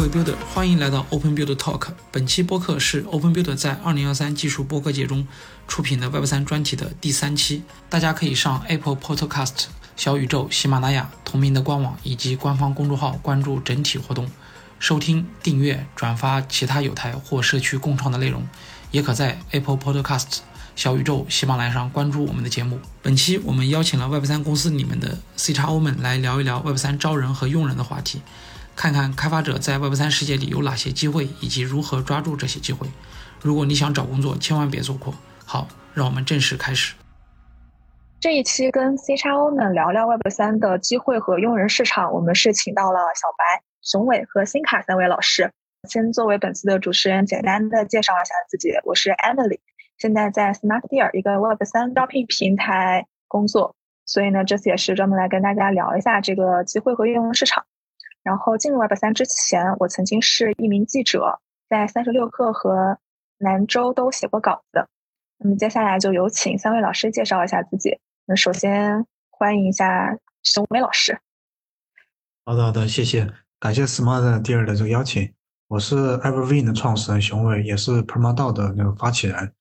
位 Builder，欢迎来到 Open Builder Talk。本期播客是 Open Builder 在2013技术播客节中出品的 Web 3专题的第三期。大家可以上 Apple Podcast、小宇宙、喜马拉雅同名的官网以及官方公众号关注整体活动，收听、订阅、转发其他有台或社区共创的内容。也可在 Apple Podcast、小宇宙、喜马拉雅上关注我们的节目。本期我们邀请了 Web 3公司里面的 C x O 们来聊一聊 Web 3招人和用人的话题。看看开发者在 Web 3世界里有哪些机会，以及如何抓住这些机会。如果你想找工作，千万别错过。好，让我们正式开始。这一期跟 C 叉 O 们聊聊 Web 3的机会和用人市场，我们是请到了小白、熊伟和新卡三位老师。先作为本次的主持人，简单的介绍一下自己。我是 Emily，现在在 SmartDeal 一个 Web 3招聘平台工作，所以呢，这次也是专门来跟大家聊一下这个机会和用人市场。然后进入 Web 三之前，我曾经是一名记者，在三十六氪和南州都写过稿子。那么接下来就有请三位老师介绍一下自己。那首先欢迎一下熊伟老师。好的，好的，谢谢，感谢 Smart 第二的这个邀请。我是 Everwin 的创始人熊伟，也是 Permadao 的那个发起人。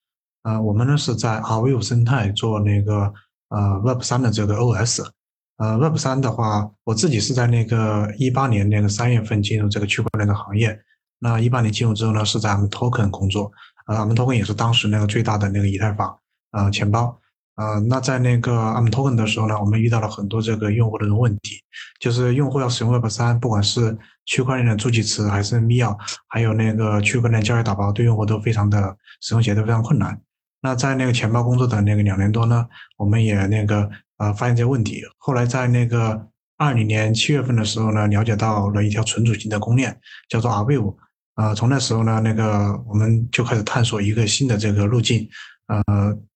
呃，我们呢是在 r v e 生态做那个呃 Web 三的这个 OS。呃，Web 三的话，我自己是在那个一八年那个三月份进入这个区块链的行业。那一八年进入之后呢，是在 m Token 工作。呃 m Token 也是当时那个最大的那个以太坊呃钱包。呃，那在那个 m Token 的时候呢，我们遇到了很多这个用户的问题，就是用户要使用 Web 三，不管是区块链的助记词，还是密钥，还有那个区块链交易打包，对用户都非常的使用起来都非常困难。那在那个钱包工作的那个两年多呢，我们也那个。呃，发现这些问题。后来在那个二零年七月份的时候呢，了解到了一条存储型的公链，叫做 Arweave。呃，从那时候呢，那个我们就开始探索一个新的这个路径。呃，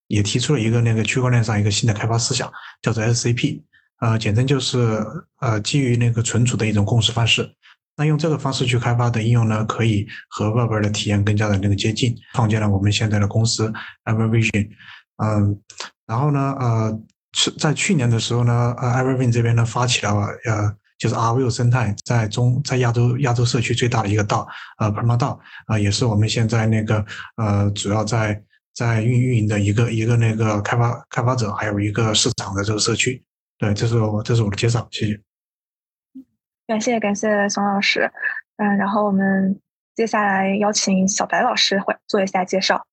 也提出了一个那个区块链上一个新的开发思想，叫做 SCP。呃，简称就是呃基于那个存储的一种共识方式。那用这个方式去开发的应用呢，可以和 Web 的体验更加的那个接近，创建了我们现在的公司 Evervision。嗯，然后呢，呃。是在去年的时候呢，呃 e v e r y n 这边呢发起了呃，就是 Arweave 生态在中在亚洲亚洲社区最大的一个道，呃 p e r m a 道，啊，也是我们现在那个呃主要在在运运营的一个一个那个开发开发者，还有一个市场的这个社区。对，这是我这是我的介绍，谢谢。感谢感谢熊老师，嗯，然后我们接下来邀请小白老师会做一下介绍。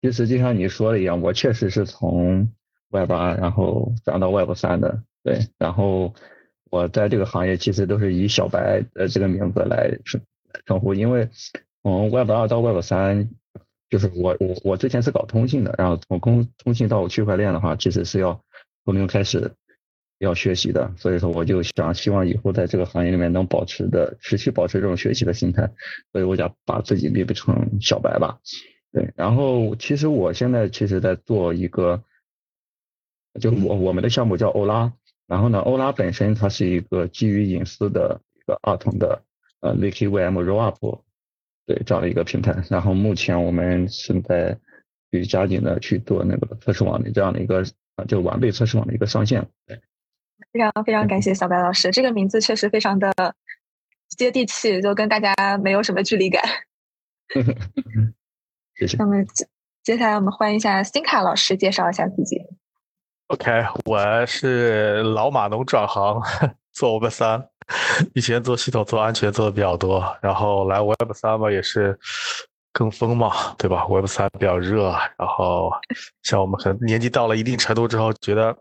其实就像你说的一样，我确实是从。Web 二，然后转到 Web 三的，对，然后我在这个行业其实都是以小白的这个名字来称称呼，因为从 Web 二到 Web 三，就是我我我之前是搞通信的，然后从通通信到区块链的话，其实是要从零开始要学习的，所以说我就想希望以后在这个行业里面能保持的持续保持这种学习的心态，所以我想把自己列成小白吧，对，然后其实我现在其实在做一个。就我我们的项目叫欧拉，然后呢，欧拉本身它是一个基于隐私的一个二层的呃 Wiki VM Rollup，对这样的一个平台。然后目前我们是在去加紧的去做那个测试网的这样的一个呃就完备测试网的一个上线。对非常非常感谢小白老师，这个名字确实非常的接地气，就跟大家没有什么距离感。谢谢。那么接下来我们欢迎一下辛卡老师介绍一下自己。OK，我是老码农转行做 Web 三，以前做系统、做安全做的比较多，然后来 Web 三嘛也是跟风嘛，对吧？Web 三比较热，然后像我们可能年纪到了一定程度之后，觉得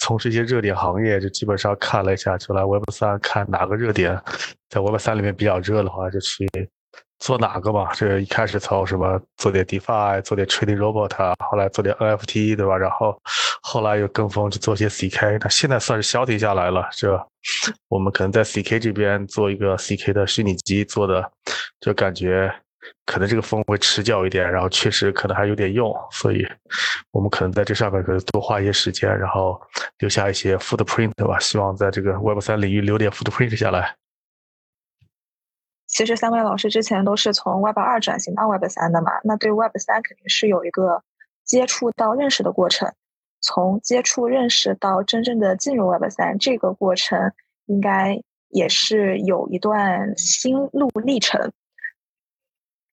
从事一些热点行业，就基本上看了一下，就来 Web 三看哪个热点在 Web 三里面比较热的话，就去。做哪个嘛？这一开始从什么做点 DeFi，做点 Trading Robot，后来做点 NFT，对吧？然后后来又跟风去做些 CK，那现在算是消停下来了。这我们可能在 CK 这边做一个 CK 的虚拟机做的，就感觉可能这个风会持久一点，然后确实可能还有点用，所以我们可能在这上面可能多花一些时间，然后留下一些 Footprint，对吧？希望在这个 Web 三领域留点 Footprint 下来。其实三位老师之前都是从 Web 二转型到 Web 三的嘛，那对 Web 三肯定是有一个接触到认识的过程。从接触认识到真正的进入 Web 三，这个过程应该也是有一段心路历程，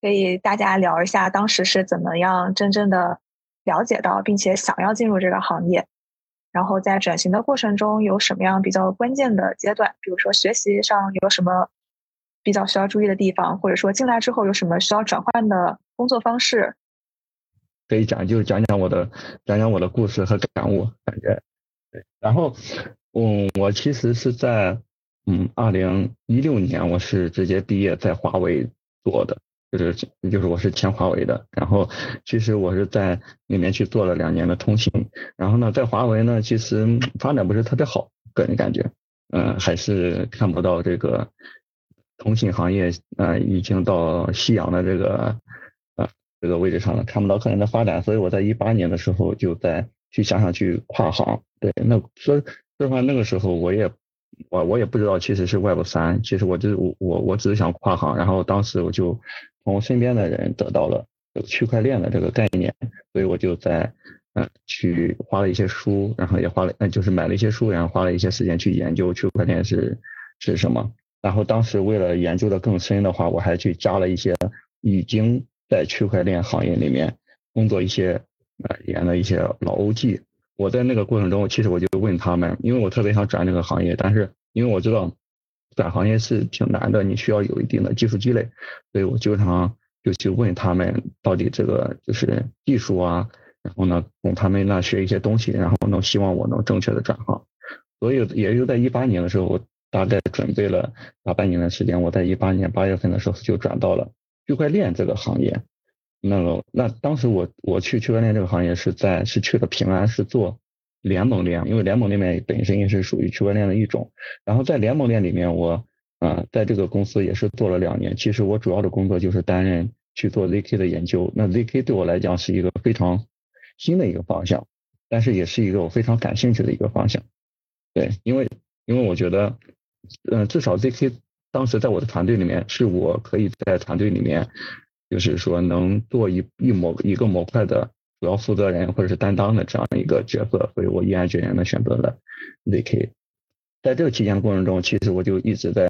可以大家聊一下当时是怎么样真正的了解到，并且想要进入这个行业，然后在转型的过程中有什么样比较关键的阶段，比如说学习上有什么比较需要注意的地方，或者说进来之后有什么需要转换的工作方式。可以讲，就是讲讲我的讲讲我的故事和感悟，感觉对。然后，嗯，我其实是在嗯二零一六年，我是直接毕业在华为做的，就是就是我是前华为的。然后，其实我是在里面去做了两年的通信。然后呢，在华为呢，其实发展不是特别好，个人感觉，嗯，还是看不到这个通信行业，呃，已经到夕阳的这个。呃这个位置上了，看不到可能的发展，所以我在一八年的时候就在去想想去跨行。对，那说说实话，那个时候我也我我也不知道其实是 Web 三，其实我就是我我我只是想跨行，然后当时我就从身边的人得到了区块链的这个概念，所以我就在嗯去花了一些书，然后也花了嗯就是买了一些书，然后花了一些时间去研究区块链是是什么。然后当时为了研究的更深的话，我还去加了一些已经。在区块链行业里面工作一些呃研的一些老 OG，我在那个过程中，其实我就问他们，因为我特别想转这个行业，但是因为我知道转行业是挺难的，你需要有一定的技术积累，所以我经常就去问他们到底这个就是技术啊，然后呢从他们那学一些东西，然后能希望我能正确的转行。所以也就在一八年的时候，我大概准备了大半年的时间，我在一八年八月份的时候就转到了。区块链这个行业，那个那当时我我去区块链这个行业是在是去了平安，是做联盟链，因为联盟里面本身也是属于区块链的一种。然后在联盟链里面，我啊在这个公司也是做了两年。其实我主要的工作就是担任去做 zk 的研究。那 zk 对我来讲是一个非常新的一个方向，但是也是一个我非常感兴趣的一个方向。对，因为因为我觉得，嗯，至少 zk。当时在我的团队里面，是我可以在团队里面，就是说能做一一模一个模块的主要负责人或者是担当的这样一个角色，所以我毅然决然的选择了 ZK。在这个期间过程中，其实我就一直在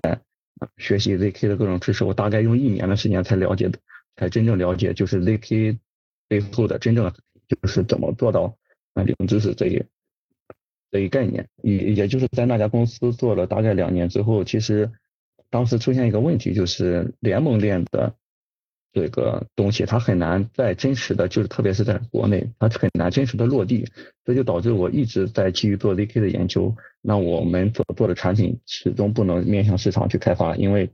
学习 ZK 的各种知识，我大概用一年的时间才了解，才真正了解就是 ZK 背后的真正就是怎么做到啊零知识这一这一概念。也也就是在那家公司做了大概两年之后，其实。当时出现一个问题，就是联盟链的这个东西，它很难在真实的，就是特别是在国内，它很难真实的落地，这就导致我一直在基于做 ZK 的研究。那我们所做的产品始终不能面向市场去开发，因为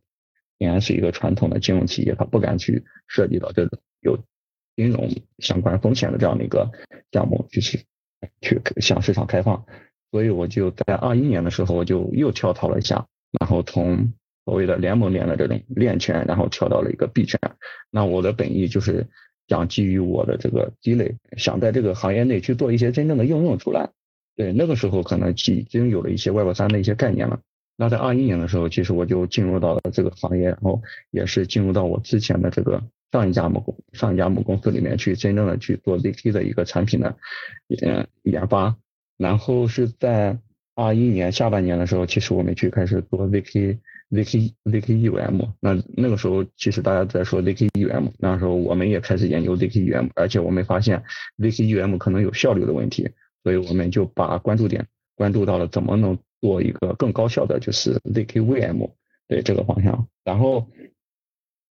平安是一个传统的金融企业，它不敢去涉及到这种有金融相关风险的这样的一个项目，就是去向市场开放。所以我就在二一年的时候，我就又跳槽了一下，然后从所谓的联盟链的这种链圈，然后跳到了一个币圈。那我的本意就是想基于我的这个积累，想在这个行业内去做一些真正的应用出来。对，那个时候可能已经有了一些 Web 三的一些概念了。那在二一年的时候，其实我就进入到了这个行业，然后也是进入到我之前的这个上一家母公上一家母公司里面去，真正的去做 ZK 的一个产品的研研发。然后是在二一年下半年的时候，其实我们去开始做 ZK。zk zkEVM，那那个时候其实大家在说 zkEVM，那时候我们也开始研究 zkEVM，而且我们发现 zkEVM 可能有效率的问题，所以我们就把关注点关注到了怎么能做一个更高效的，就是 zkVM 对这个方向。然后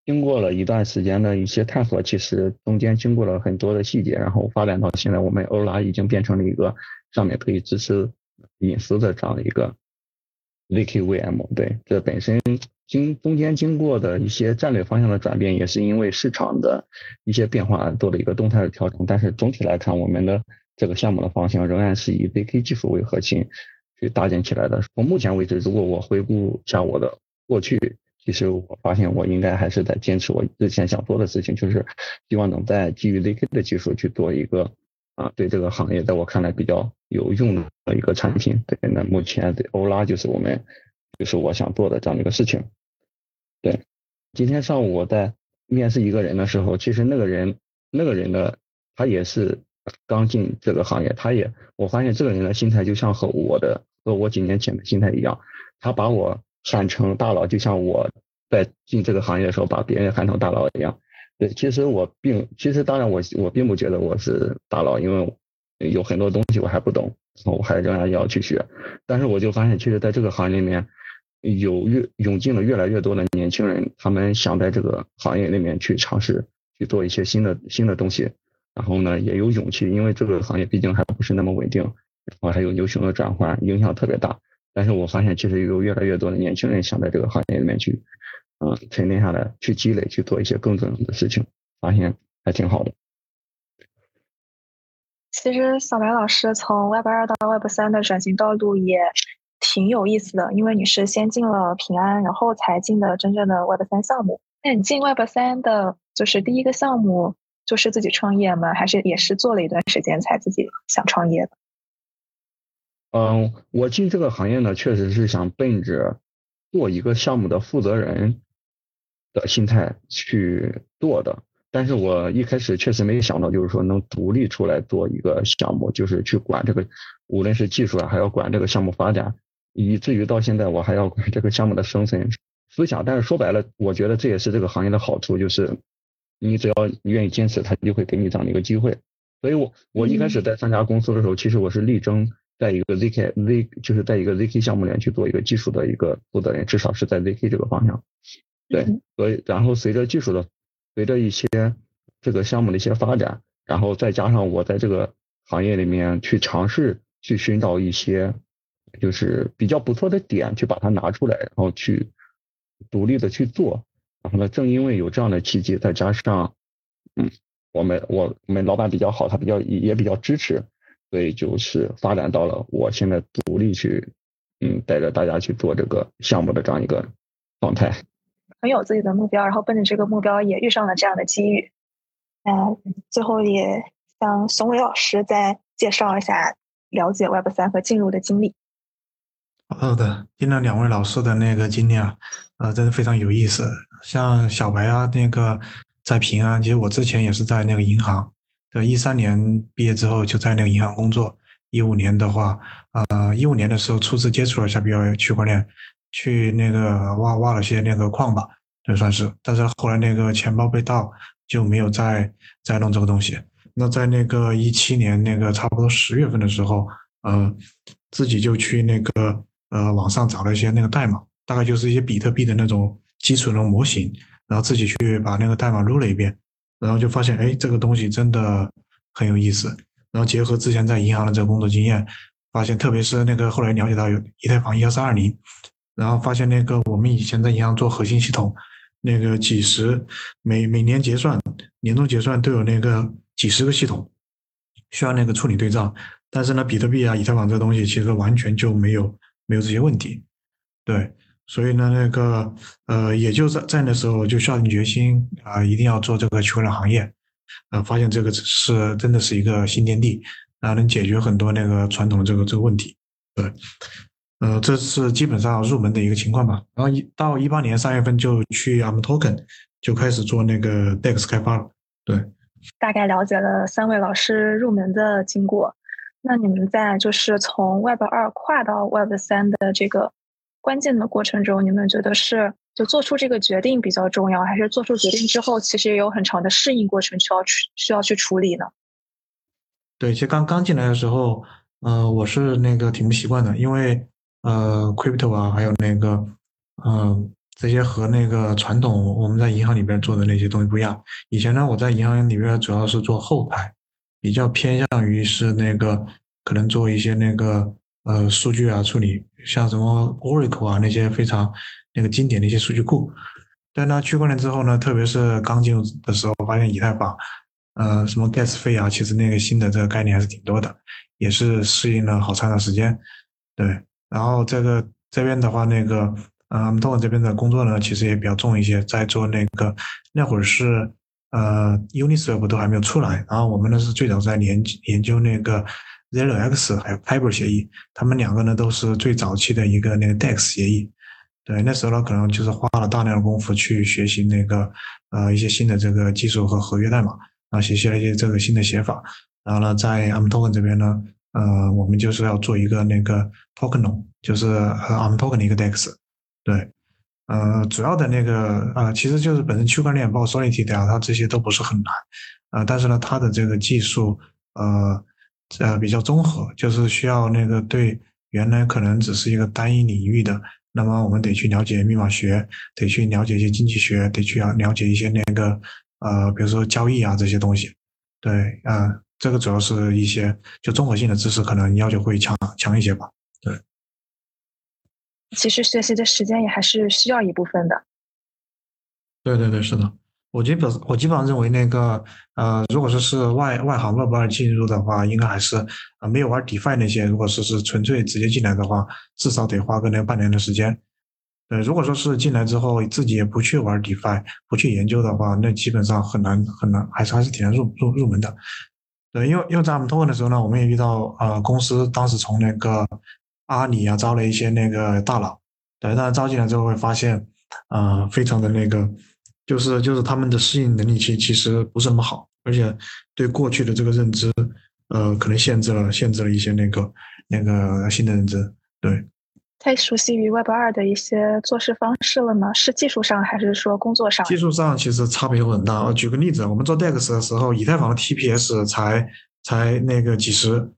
经过了一段时间的一些探索，其实中间经过了很多的细节，然后发展到现在，我们欧拉已经变成了一个上面可以支持隐私的这样的一个。ZKVM 对，这本身经中间经过的一些战略方向的转变，也是因为市场的一些变化做了一个动态的调整。但是总体来看，我们的这个项目的方向仍然是以 ZK 技术为核心去搭建起来的。从目前为止，如果我回顾一下我的过去，其实我发现我应该还是在坚持我之前想做的事情，就是希望能在基于 ZK 的技术去做一个。啊，对这个行业，在我看来比较有用的一个产品。对，那目前的欧拉就是我们，就是我想做的这样的一个事情。对，今天上午我在面试一个人的时候，其实那个人，那个人的他也是刚进这个行业，他也，我发现这个人的心态就像和我的和我几年前的心态一样，他把我喊成大佬，就像我在进这个行业的时候把别人喊成大佬一样。对，其实我并其实当然我我并不觉得我是大佬，因为有很多东西我还不懂，我还仍然要去学。但是我就发现，其实在这个行业里面，有越涌进了越来越多的年轻人，他们想在这个行业里面去尝试去做一些新的新的东西，然后呢也有勇气，因为这个行业毕竟还不是那么稳定，然后还有牛熊的转换，影响特别大。但是我发现，其实有越来越多的年轻人想在这个行业里面去。嗯，沉淀下来，去积累，去做一些更重要的事情，发现还挺好的。其实小白老师从 Web 二到 Web 三的转型道路也挺有意思的，因为你是先进了平安，然后才进的真正的 Web 三项目。那你进 Web 三的就是第一个项目就是自己创业吗？还是也是做了一段时间才自己想创业的？嗯，我进这个行业呢，确实是想奔着做一个项目的负责人。的心态去做的，但是我一开始确实没想到，就是说能独立出来做一个项目，就是去管这个，无论是技术啊，还要管这个项目发展，以至于到现在我还要管这个项目的生存思想。但是说白了，我觉得这也是这个行业的好处，就是你只要你愿意坚持，他就会给你这样的一个机会。所以我我一开始在三家公司的时候，其实我是力争在一个 ZK Z，就是在一个 ZK 项目里面去做一个技术的一个负责人，至少是在 ZK 这个方向。对，所以然后随着技术的，随着一些这个项目的一些发展，然后再加上我在这个行业里面去尝试去寻找一些就是比较不错的点，去把它拿出来，然后去独立的去做。然后呢，正因为有这样的契机，再加上嗯，我们我我们老板比较好，他比较也比较支持，所以就是发展到了我现在独立去嗯带着大家去做这个项目的这样一个状态。很有自己的目标，然后奔着这个目标也遇上了这样的机遇。嗯，最后也向熊伟老师再介绍一下了解 Web 三和进入的经历。好的，听了两位老师的那个经历啊，呃，真的非常有意思。像小白啊，那个在平安，其实我之前也是在那个银行，对，一三年毕业之后就在那个银行工作。一五年的话，呃，一五年的时候初次接触了一下比较区块链。去那个挖挖了些那个矿吧，就算是，但是后来那个钱包被盗，就没有再再弄这个东西。那在那个一七年那个差不多十月份的时候，呃，自己就去那个呃网上找了一些那个代码，大概就是一些比特币的那种基础那种模型，然后自己去把那个代码撸了一遍，然后就发现，哎，这个东西真的很有意思。然后结合之前在银行的这个工作经验，发现特别是那个后来了解到有以太坊一幺三二零。然后发现那个我们以前在银行做核心系统，那个几十每每年结算、年终结算都有那个几十个系统需要那个处理对账，但是呢，比特币啊、以太坊这东西其实完全就没有没有这些问题。对，所以呢，那个呃，也就在在那时候就下定决心啊，一定要做这个区块链行业。呃，发现这个是真的是一个新天地，然后能解决很多那个传统这个这个问题。对。呃，这是基本上入门的一个情况吧。然后一到一八年三月份就去 Arm Token，就开始做那个 DEX 开发了。对，大概了解了三位老师入门的经过。那你们在就是从 Web 二跨到 Web 三的这个关键的过程中，你们觉得是就做出这个决定比较重要，还是做出决定之后其实也有很长的适应过程需要去需要去处理呢？对，其实刚刚进来的时候，呃，我是那个挺不习惯的，因为。呃，crypto 啊，还有那个，嗯，这些和那个传统我们在银行里边做的那些东西不一样。以前呢，我在银行里边主要是做后台，比较偏向于是那个可能做一些那个呃数据啊处理，像什么 Oracle 啊那些非常那个经典的一些数据库。但呢，区块链之后呢，特别是刚进入的时候，发现以太坊，呃，什么 gas 费啊，其实那个新的这个概念还是挺多的，也是适应了好长的时间，对。然后这个这边的话，那个嗯，东莞这边的工作呢，其实也比较重一些，在做那个那会儿是呃，Uniswap 都还没有出来，然后我们呢是最早在研研究那个 Zero X 还有 Kyber 协议，他们两个呢都是最早期的一个那个 DEX 协议。对，那时候呢可能就是花了大量的功夫去学习那个呃一些新的这个技术和合约代码，然后学习了一些这个新的写法，然后呢在 a m t o k e n 这边呢。呃，我们就是要做一个那个 token，就是 Arm token 的一个 DEX，对，呃，主要的那个呃，其实就是本身区块链包括 Solidity 啊，它这些都不是很难，呃，但是呢，它的这个技术呃呃比较综合，就是需要那个对原来可能只是一个单一领域的，那么我们得去了解密码学，得去了解一些经济学，得去了了解一些那个呃，比如说交易啊这些东西，对，啊，这个主要是一些就综合性的知识，可能要求会强强一些吧。对其实学习的时间也还是需要一部分的。对对对，是的。我基本我基本上认为那个呃，如果说是外外行 Web 二进入的话，应该还是啊没有玩 DeFi 那些，如果说是纯粹直接进来的话，至少得花个那半年的时间。对，如果说是进来之后自己也不去玩 DeFi，不去研究的话，那基本上很难很难，还是还是挺难入入入门的。对，因为因为在我们托问的时候呢，我们也遇到呃公司当时从那个。阿里啊，招了一些那个大佬，对，但是招进来之后会发现，啊，非常的那个，就是就是他们的适应能力其其实不是那么好，而且对过去的这个认知，呃，可能限制了限制了一些那个那个新的认知，对。太熟悉于 Web 二的一些做事方式了吗？是技术上还是说工作上？技术上其实差别有很大。举个例子，我们做 DEX 的时候，以太坊的 TPS 才才那个几十，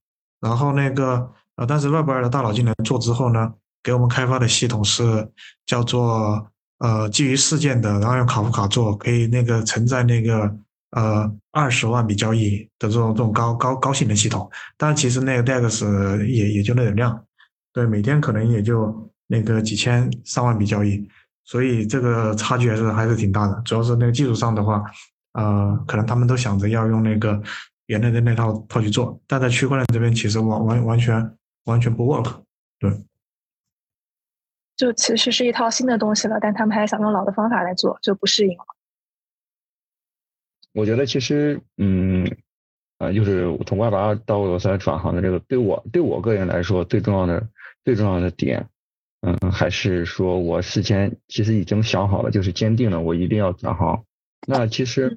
然后那个。呃，但是 Web 二的大佬进来做之后呢，给我们开发的系统是叫做呃基于事件的，然后用卡夫卡做，可以那个承载那个呃二十万笔交易的这种这种高高高性能系统。但其实那个 DEX 也也就那点量，对，每天可能也就那个几千上万笔交易，所以这个差距还是还是挺大的。主要是那个技术上的话，呃，可能他们都想着要用那个原来的那套套去做，但在区块链这边其实完完完全。完全不 work，对，就其实是一套新的东西了，但他们还想用老的方法来做，就不适应了。我觉得其实，嗯，啊，就是从 Web 二到 Web 三转行的这个，对我对我个人来说，最重要的最重要的点，嗯，还是说我事先其实已经想好了，就是坚定了我一定要转行。那其实，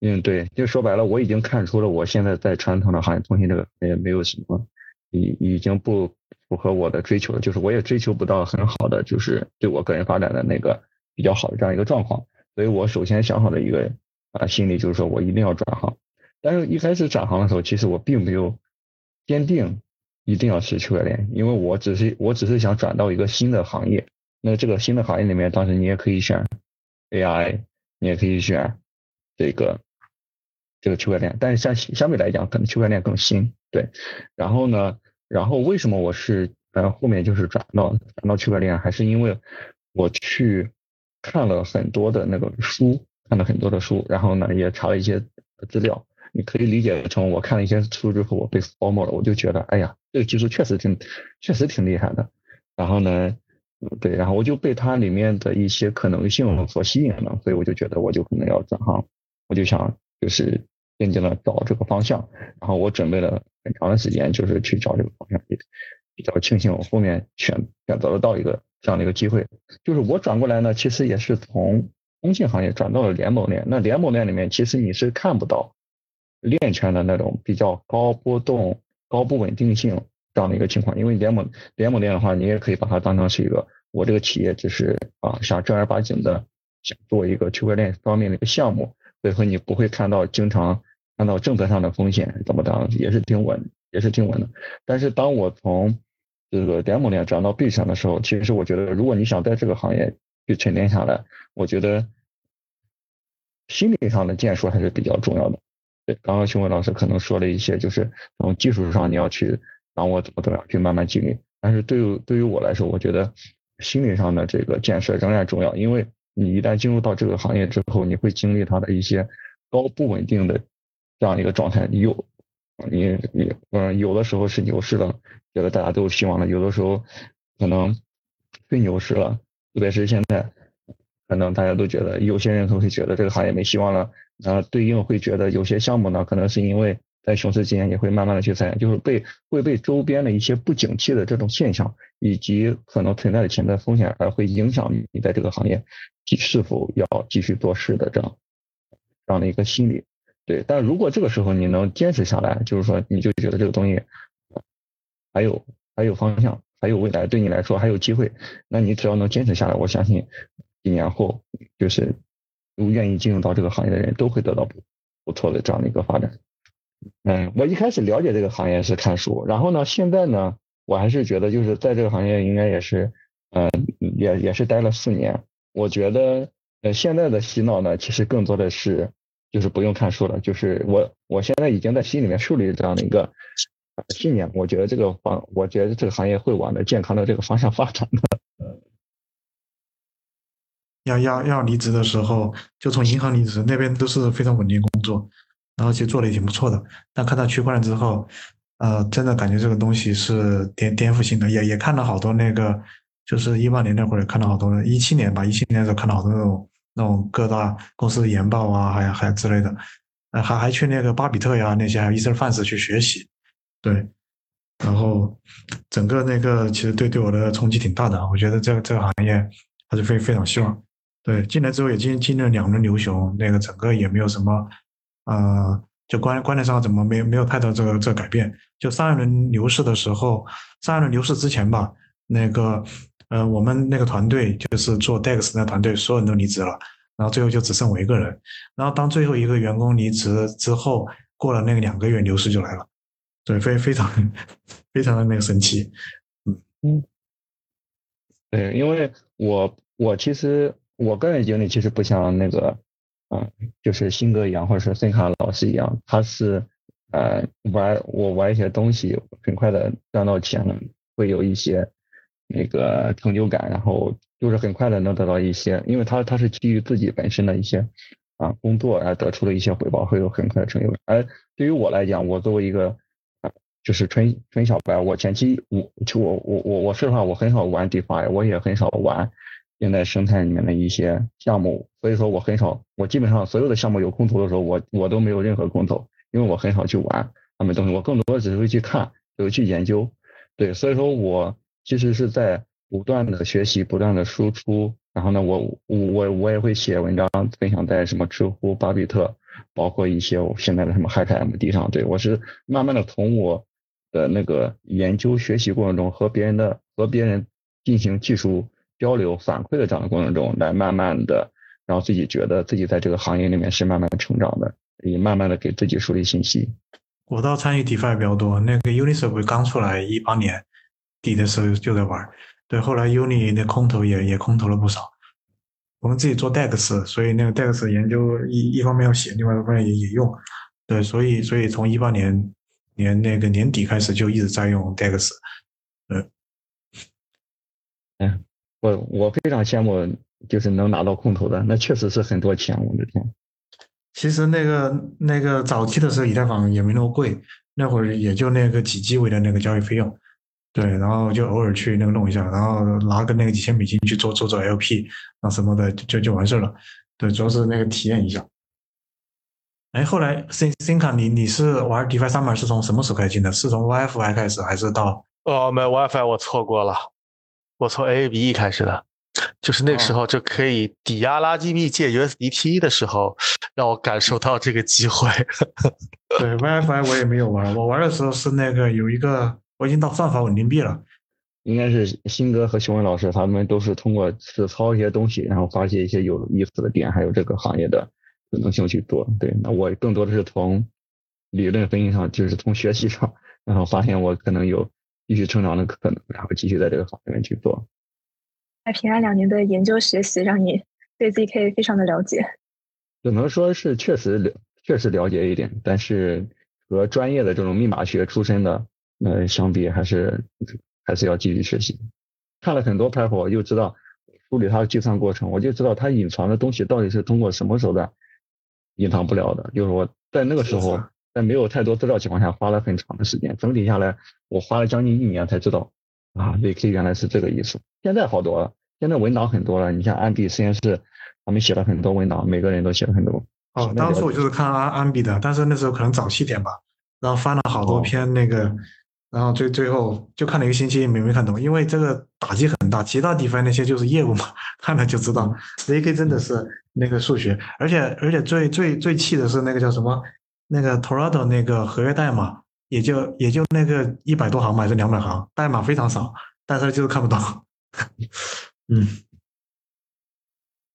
嗯，对，就说白了，我已经看出了我现在在传统的行业通信这个也没有什么。已已经不符合我的追求了，就是我也追求不到很好的，就是对我个人发展的那个比较好的这样一个状况，所以我首先想好的一个啊心理就是说我一定要转行，但是一开始转行的时候，其实我并没有坚定一定要是区块链，因为我只是我只是想转到一个新的行业，那这个新的行业里面，当时你也可以选 AI，你也可以选这个。这个区块链，但是相相对来讲，可能区块链更新，对。然后呢，然后为什么我是呃后面就是转到转到区块链，还是因为我去看了很多的那个书，看了很多的书，然后呢也查了一些资料。你可以理解成我看了一些书之后，我被 form 了，我就觉得哎呀，这个技术确实挺确实挺厉害的。然后呢，对，然后我就被它里面的一些可能性所吸引了，所以我就觉得我就可能要转行，我就想就是。渐渐的找这个方向，然后我准备了很长的时间，就是去找这个方向，也比较庆幸我后面选选择了到一个这样的一个机会。就是我转过来呢，其实也是从通信行业转到了联盟链。那联盟链里面，其实你是看不到链圈的那种比较高波动、高不稳定性这样的一个情况。因为联盟联盟链的话，你也可以把它当成是一个我这个企业只是啊想正儿八经的想做一个区块链方面的一个项目，所以说你不会看到经常。看到政策上的风险怎么着也是挺稳，也是挺稳的。但是当我从这个联盟链转到 B 上的时候，其实我觉得，如果你想在这个行业去沉淀下来，我觉得心理上的建树还是比较重要的。刚刚熊伟老师可能说了一些，就是从技术上你要去掌握怎么怎么样去慢慢积累。但是对于对于我来说，我觉得心理上的这个建设仍然重要，因为你一旦进入到这个行业之后，你会经历它的一些高不稳定的。这样一个状态，你有你你嗯，有的时候是牛市了，觉得大家都有希望了；有的时候可能非牛市了，特别是现在，可能大家都觉得有些人都会觉得这个行业没希望了。啊对应会觉得有些项目呢，可能是因为在熊市期间也会慢慢的去裁员，就是被会被周边的一些不景气的这种现象，以及可能存在的潜在风险，而会影响你在这个行业是否要继续做事的这样这样的一个心理。对，但如果这个时候你能坚持下来，就是说你就觉得这个东西还有还有方向，还有未来，对你来说还有机会。那你只要能坚持下来，我相信几年后，就是愿意进入到这个行业的人都会得到不不错的这样的一个发展。嗯，我一开始了解这个行业是看书，然后呢，现在呢，我还是觉得就是在这个行业应该也是，嗯，也也是待了四年。我觉得，呃，现在的洗脑呢，其实更多的是就是不用看书了，就是我我现在已经在心里面树立这样的一个信念，我觉得这个方，我觉得这个行业会往的健康的这个方向发展的。要要要离职的时候，就从银行离职，那边都是非常稳定工作。然后其实做的也挺不错的，但看到区块链之后，呃，真的感觉这个东西是颠颠覆性的，也也看到好多那个，就是一八年那会儿看到好多，一七年吧，一七年的时候看到好多那种那种各大公司的研报啊，还有还有之类的，还还去那个巴比特呀那些还有 Etherfans 去学习，对，然后整个那个其实对对我的冲击挺大的，我觉得这个这个行业还是非非常希望，对，进来之后也经经历了两轮牛熊，那个整个也没有什么。呃，就观观念上怎么没没有太多这个这个改变？就上一轮牛市的时候，上一轮牛市之前吧，那个呃，我们那个团队就是做 DEX 那团队，所有人都离职了，然后最后就只剩我一个人。然后当最后一个员工离职之后，过了那个两个月，牛市就来了，对，非非常非常的那个神奇，嗯嗯，对，因为我我其实我个人经历其实不像那个。啊，就是新哥一样，或者是森卡老师一样，他是呃玩我玩一些东西，很快的赚到钱了，会有一些那个成就感，然后就是很快的能得到一些，因为他他是基于自己本身的一些啊工作而得出的一些回报，会有很快的成就感。而对于我来讲，我作为一个啊就是纯纯小白，我前期我就我我我我说实话，我很少玩 DeFi，我也很少玩。现在生态里面的一些项目，所以说我很少，我基本上所有的项目有空投的时候，我我都没有任何空投，因为我很少去玩他们东西，我更多的只是会去看，有去研究，对，所以说我其实是在不断的学习，不断的输出，然后呢，我我我也会写文章分享在什么知乎、巴比特，包括一些现在的什么 HackMD 上，对我是慢慢的从我的那个研究学习过程中和别人的和别人进行技术。交流反馈的这样的过程中，来慢慢的然后自己觉得自己在这个行业里面是慢慢的成长的，也慢慢的给自己树立信心。我倒参与 DeFi 比较多，那个 Uniswap 刚出来一八年底的时候就在玩，对，后来 Uni 的空投也也空投了不少。我们自己做 DEX，所以那个 DEX 研究一一方面要写，另外一方面也也用，对，所以所以从一八年年那个年底开始就一直在用 DEX，嗯，嗯。我我非常羡慕，就是能拿到空投的，那确实是很多钱，我的天。其实那个那个早期的时候，以太坊也没那么贵，那会儿也就那个几 G 位的那个交易费用，对，然后就偶尔去那个弄一下，然后拿个那个几千美金去做做做 LP 啊什么的，就就完事儿了。对，主要是那个体验一下。哎，后来 Sin Sin 卡，你你是玩 DeFi Summer 是从什么时候开始进的？是从 WiFi 开始，还是到？哦，没 WiFi 我错过了。我从 A A B E 开始的，就是那个时候就可以抵押垃圾币借 U S D T 的时候，让我感受到这个机会。对 WiFi 我也没有玩，我玩的时候是那个有一个，我已经到算法稳定币了。应该是新哥和熊文老师他们都是通过实操一些东西，然后发现一些有意思的点，还有这个行业的可能性去做。对，那我更多的是从理论分析上，就是从学习上，然后发现我可能有。继续成长的可能，然后继续在这个行业里面去做。在平安两年的研究学习，让你对 ZK 非常的了解。只能说是确实了，确实了解一点，但是和专业的这种密码学出身的呃相比，还是还是要继续学习。看了很多 paper，我就知道梳理它的计算过程，我就知道它隐藏的东西到底是通过什么手段隐藏不了的。就是我在那个时候。在没有太多资料情况下，花了很长的时间。整体下来，我花了将近一年才知道啊，VK 原来是这个意思。现在好多了，现在文档很多了。你像安比实验室，他们写了很多文档，每个人都写了很多。哦，当初我就是看安安比的，但是那时候可能早期点吧，然后翻了好多篇那个，然后最最后就看了一个星期没没看懂，因为这个打击很大。其他地方那些就是业务嘛，看了就知道。ZK 真的是那个数学，而且而且最最最气的是那个叫什么？那个 Torado 那个合约代码也就也就那个一百多行吧，还是两百行，代码非常少，但是就是看不懂。嗯，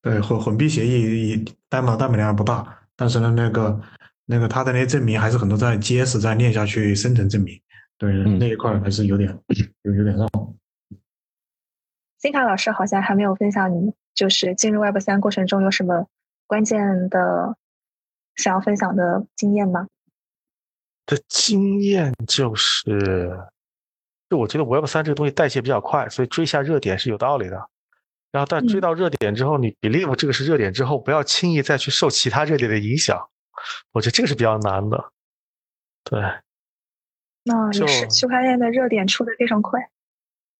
对，混混币协议代码代码量不大，但是呢，那个那个它的那些证明还是很多在 GS 在链下去生成证明，对那一块还是有点 有有点绕。金卡老师好像还没有分享你就是进入 Web 三过程中有什么关键的想要分享的经验吗？的经验就是，就我觉得 Web 三这个东西代谢比较快，所以追下热点是有道理的。然后，但追到热点之后，你 believe 这个是热点之后，不要轻易再去受其他热点的影响。我觉得这个是比较难的。对，那也是区块链的热点出的非常快。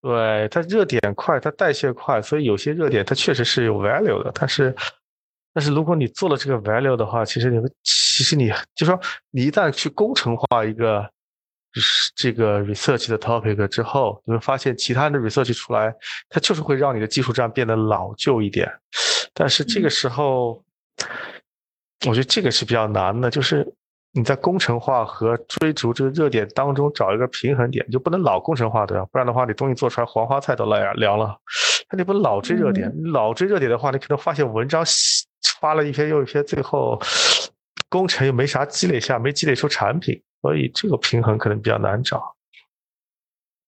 对，它热点快，它代谢快，所以有些热点它确实是有 value 的。但是，但是如果你做了这个 value 的话，其实你们其实你就说你一旦去工程化一个。这个 research 的 topic 之后，你会发现其他的 research 出来，它就是会让你的技术栈变得老旧一点。但是这个时候，我觉得这个是比较难的，就是你在工程化和追逐这个热点当中找一个平衡点，就不能老工程化对吧？不然的话，你东西做出来黄花菜都凉凉了。那你不能老追热点，老追热点的话，你可能发现文章发了一篇又一篇，最后工程又没啥积累下，没积累出产品。所以这个平衡可能比较难找。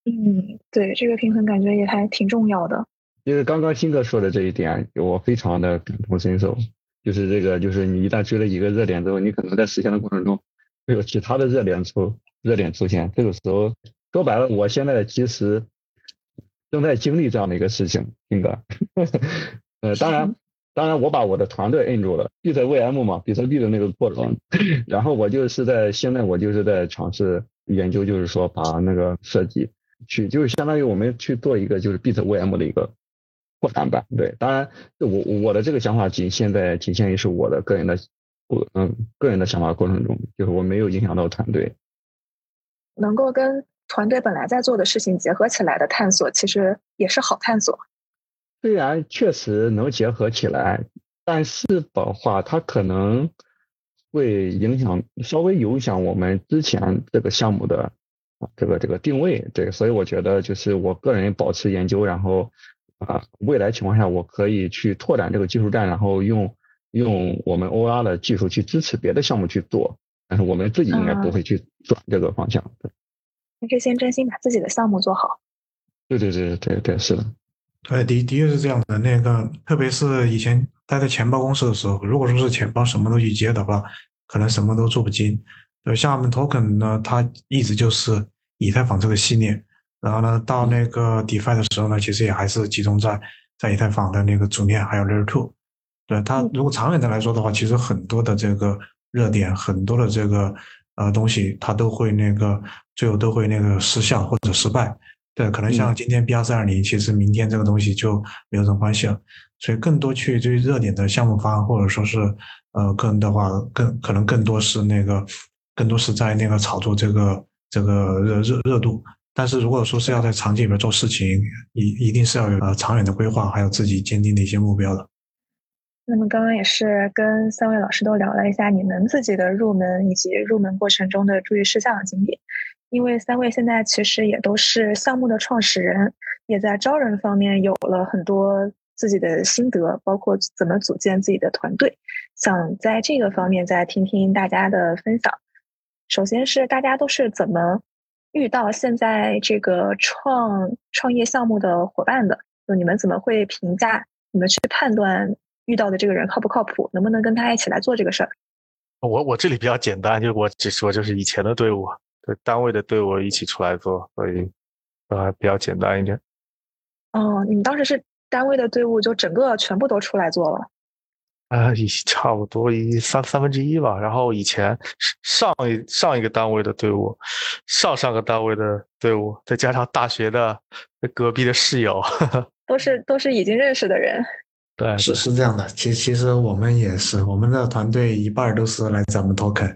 嗯，对，这个平衡感觉也还挺重要的。就是刚刚新哥说的这一点，我非常的感同身受。就是这个，就是你一旦追了一个热点之后，你可能在实现的过程中会有其他的热点出热点出现。这个时候说白了，我现在其实正在经历这样的一个事情，新哥。呃，当然。当然，我把我的团队摁住了，比特 VM 嘛，比特币的那个过程。然后我就是在现在，我就是在尝试研究，就是说把那个设计去，就是相当于我们去做一个就是比特 VM 的一个扩展版。对，当然我我的这个想法仅现在仅限于是我的个人的过嗯个人的想法过程中，就是我没有影响到团队。能够跟团队本来在做的事情结合起来的探索，其实也是好探索。虽然确实能结合起来，但是的话，它可能会影响稍微影响我们之前这个项目的啊这个这个定位。对，所以我觉得就是我个人保持研究，然后啊未来情况下我可以去拓展这个技术站，然后用用我们 OR 的技术去支持别的项目去做。但是我们自己应该不会去转这个方向。还是先专心把自己的项目做好。对对对对对，是的。对，的的确是这样的。那个，特别是以前待在钱包公司的时候，如果说是钱包什么都去接的话，可能什么都做不精。对，像我们 token 呢，它一直就是以太坊这个系列。然后呢，到那个 DeFi 的时候呢，其实也还是集中在在以太坊的那个主链还有 Layer Two。对它，如果长远的来说的话，其实很多的这个热点，很多的这个呃东西，它都会那个最后都会那个失效或者失败。对，可能像今天 B 二三二零，其实明天这个东西就没有什么关系了。所以更多去追热点的项目方，或者说是呃个人的话，更可能更多是那个，更多是在那个炒作这个这个热热热度。但是如果说是要在场景里面做事情，一一定是要有呃长远的规划，还有自己坚定的一些目标的。那么刚刚也是跟三位老师都聊了一下你们自己的入门以及入门过程中的注意事项的经历。因为三位现在其实也都是项目的创始人，也在招人方面有了很多自己的心得，包括怎么组建自己的团队。想在这个方面再听听大家的分享。首先是大家都是怎么遇到现在这个创创业项目的伙伴的？就你们怎么会评价？你们去判断遇到的这个人靠不靠谱，能不能跟他一起来做这个事儿？我我这里比较简单，就我只说就是以前的队伍。单位的队伍一起出来做，所以还比较简单一点。哦，你们当时是单位的队伍，就整个全部都出来做了？啊，差不多一三三分之一吧。然后以前上一上一个单位的队伍，上上个单位的队伍，再加上大学的隔壁的室友，都是都是已经认识的人。对，是是这样的。其其实我们也是，我们的团队一半都是来咱们 token，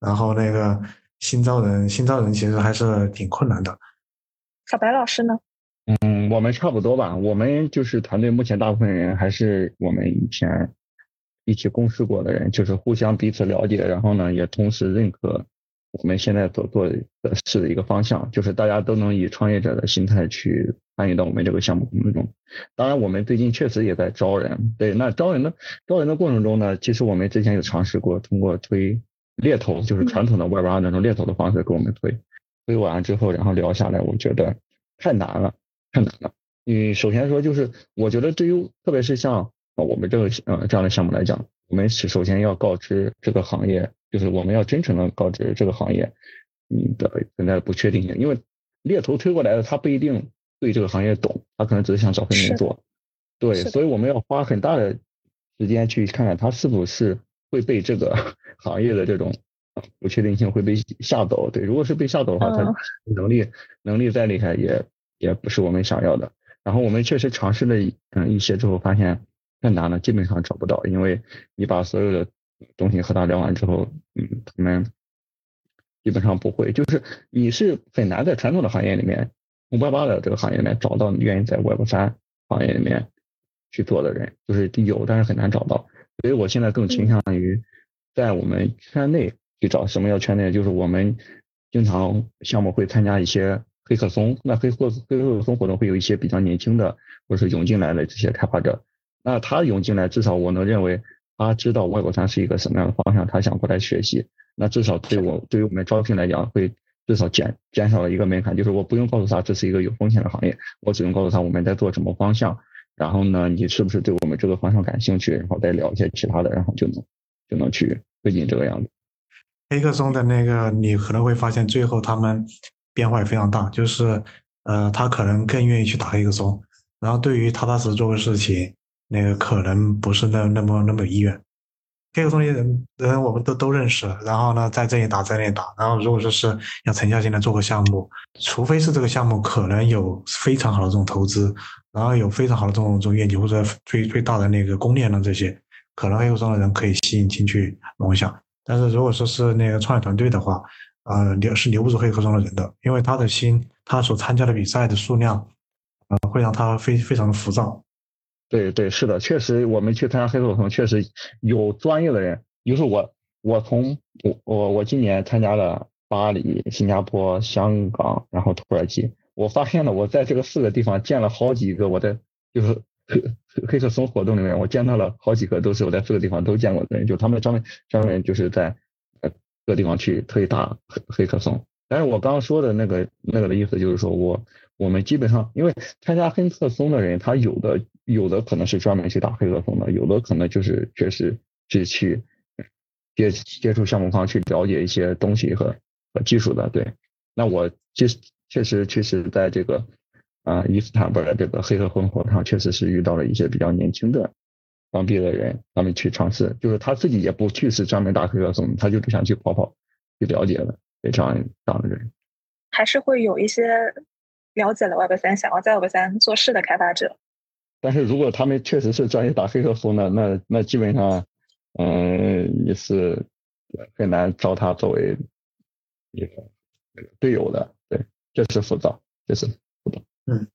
然后那个。新招人，新招人其实还是挺困难的。小白老师呢？嗯，我们差不多吧。我们就是团队目前大部分人还是我们以前一起共事过的人，就是互相彼此了解，然后呢也同时认可我们现在所做的事的一个方向，就是大家都能以创业者的心态去参与到我们这个项目工作中。当然，我们最近确实也在招人。对，那招人的招人的过程中呢，其实我们之前有尝试过通过推猎头，就是传统的 Web 二那种猎头的方式给我们推。推完之后，然后聊下来，我觉得太难了，太难了。你，首先说就是，我觉得对于特别是像我们这个呃这样的项目来讲，我们首先要告知这个行业，就是我们要真诚的告知这个行业，你的存在的不确定性，因为猎头推过来的他不一定对这个行业懂，他可能只是想找份工作，对，所以我们要花很大的时间去看看他是不是会被这个 行业的这种不确定性会被吓走，对，如果是被吓走的话，他能力能力再厉害也也不是我们想要的。然后我们确实尝试了嗯一些之后，发现太难了，基本上找不到，因为你把所有的东西和他聊完之后，嗯，他们基本上不会，就是你是很难在传统的行业里面五八八的这个行业里面找到愿意在 Web 三行业里面去做的人，就是有，但是很难找到。所以我现在更倾向于在我们圈内去找。什么叫圈内？就是我们经常项目会参加一些。黑客松，那黑客黑客松活动会有一些比较年轻的，或者是涌进来的这些开发者。那他涌进来，至少我能认为他知道 Web 三是一个什么样的方向，他想过来学习。那至少对我对于我们招聘来讲，会至少减减少了一个门槛，就是我不用告诉他这是一个有风险的行业，我只用告诉他我们在做什么方向。然后呢，你是不是对我们这个方向感兴趣？然后再聊一些其他的，然后就能就能去推进这个样子。黑客松的那个，你可能会发现最后他们。变化也非常大，就是，呃，他可能更愿意去打黑客松，然后对于踏踏实实做个事情，那个可能不是那那么那么有意愿。黑客松的人人我们都都认识，然后呢，在这里打，在那里打，然后如果说是要沉下心来做个项目，除非是这个项目可能有非常好的这种投资，然后有非常好的这种这种业绩或者最最大的那个公链的这些，可能黑客松的人可以吸引进去龙想。但是如果说是那个创业团队的话，呃，留是留不住黑客中的人的，因为他的心，他所参加的比赛的数量，呃，会让他非非常的浮躁。对对，是的，确实，我们去参加黑客松，确实有专业的人。就是我，我从我我我今年参加了巴黎、新加坡、香港，然后土耳其，我发现了，我在这个四个地方见了好几个我的，就是黑黑客松活动里面，我见到了好几个都是我在四个地方都见过的人，就他们专门专门就是在呃。各个地方去特意打黑黑客松，但是我刚刚说的那个那个的意思就是说我我们基本上因为参加黑客松的人，他有的有的可能是专门去打黑客松的，有的可能就是确实是去接接触项目方去了解一些东西和和技术的。对，那我其实确实确实在这个啊伊斯坦布尔的这个黑客松活动上，确实是遇到了一些比较年轻的。当地的人，他们去尝试，就是他自己也不去是专门打黑客松，他就是想去跑跑，去了解了，这样这样的人，还是会有一些了解了 Web 三，想要在 Web 三做事的开发者。但是如果他们确实是专业打黑客松的，那那基本上，嗯，也是很难招他作为一个队友的，对，这是浮躁，这是浮躁。嗯，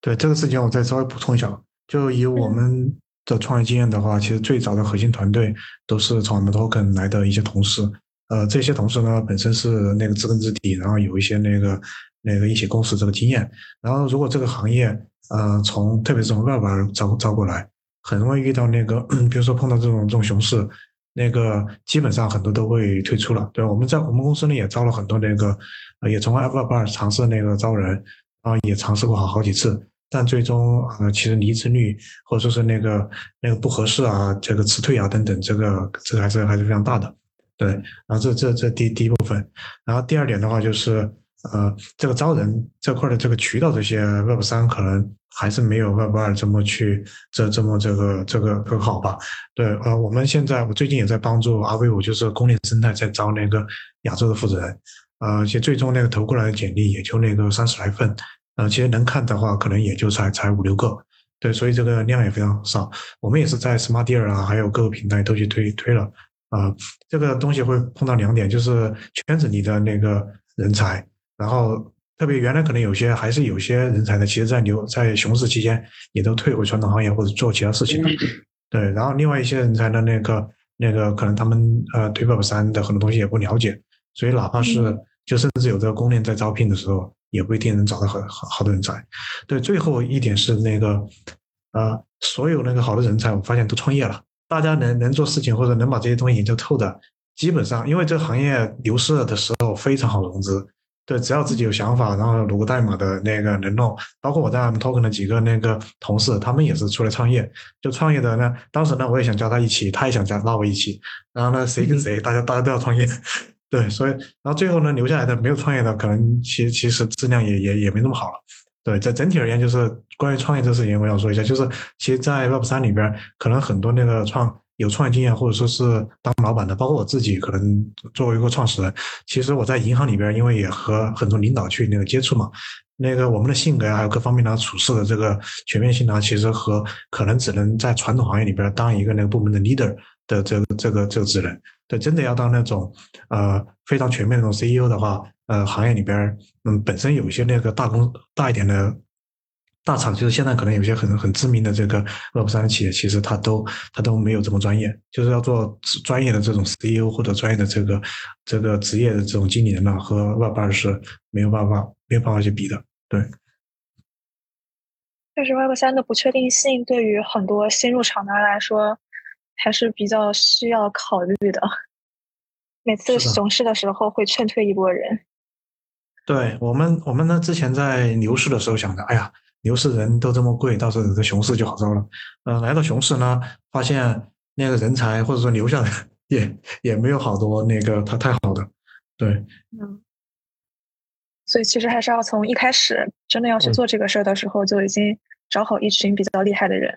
对这个事情我再稍微补充一下吧，就以我们。的创业经验的话，其实最早的核心团队都是从我们 Token 来的一些同事。呃，这些同事呢，本身是那个知根知底，然后有一些那个那个一起共事这个经验。然后，如果这个行业呃，从特别是从外边招招过来，很容易遇到那个，比如说碰到这种这种熊市，那个基本上很多都会退出了。对，我们在我们公司呢也招了很多那个，也从 Apple 二尝试那个招人，然后也尝试过好好几次。但最终啊，其实离职率或者说是那个那个不合适啊，这个辞退啊等等，这个这个还是还是非常大的，对。然后这这这第第一部分，然后第二点的话就是呃，这个招人这块的这个渠道，这些 Web 三可能还是没有 Web 二这么去这这么这个这个更好吧？对，呃，我们现在我最近也在帮助阿威，我，就是公链生态在招那个亚洲的负责人，呃，其实最终那个投过来的简历也就那个三十来份。呃，其实能看的话，可能也就才才五六个，对，所以这个量也非常少。我们也是在 Smart Deal 啊，还有各个平台都去推推了。啊，这个东西会碰到两点，就是圈子里的那个人才，然后特别原来可能有些还是有些人才的，其实在牛在熊市期间也都退回传统行业或者做其他事情了。对，然后另外一些人才的那个那个可能他们呃对 Web 三的很多东西也不了解，所以哪怕是就甚至有这个公链在招聘的时候。也不一定能找到很好好的人才。对，最后一点是那个，呃，所有那个好的人才，我发现都创业了。大家能能做事情或者能把这些东西研究透的，基本上因为这个行业牛市的时候非常好融资。对，只要自己有想法，然后读个代码的那个能弄，包括我在 M Token 的几个那个同事，他们也是出来创业。就创业的呢，当时呢，我也想叫他一起，他也想加拉我一起。然后呢，谁跟谁，大家大家都要创业。对，所以然后最后呢，留下来的没有创业的，可能其其实质量也也也没那么好了。对，在整体而言，就是关于创业这事情，我想说一下，就是其实，在 Web 三里边，可能很多那个创。有创业经验或者说是当老板的，包括我自己，可能作为一个创始人，其实我在银行里边，因为也和很多领导去那个接触嘛，那个我们的性格呀，还有各方面的处事的这个全面性呢，其实和可能只能在传统行业里边当一个那个部门的 leader 的这个这个这个职能，对，真的要当那种呃非常全面那种 CEO 的话，呃，行业里边嗯本身有一些那个大公大一点的。大厂就是现在可能有些很很知名的这个 Web 三的企业，其实它都它都没有这么专业，就是要做专业的这种 CEO 或者专业的这个这个职业的这种经理人呢，和 Web 二是没有办法没有办法去比的。对，但是 Web 三的不确定性对于很多新入场的人来说还是比较需要考虑的。每次熊市的时候会劝退一波人。对我们我们呢之前在牛市的时候想着，哎呀。牛市人都这么贵，到时候这熊市就好招了。嗯，来到熊市呢，发现那个人才或者说留下来也也没有好多那个他太好的，对。嗯。所以其实还是要从一开始真的要去做这个事儿的时候，就已经找好一群比较厉害的人。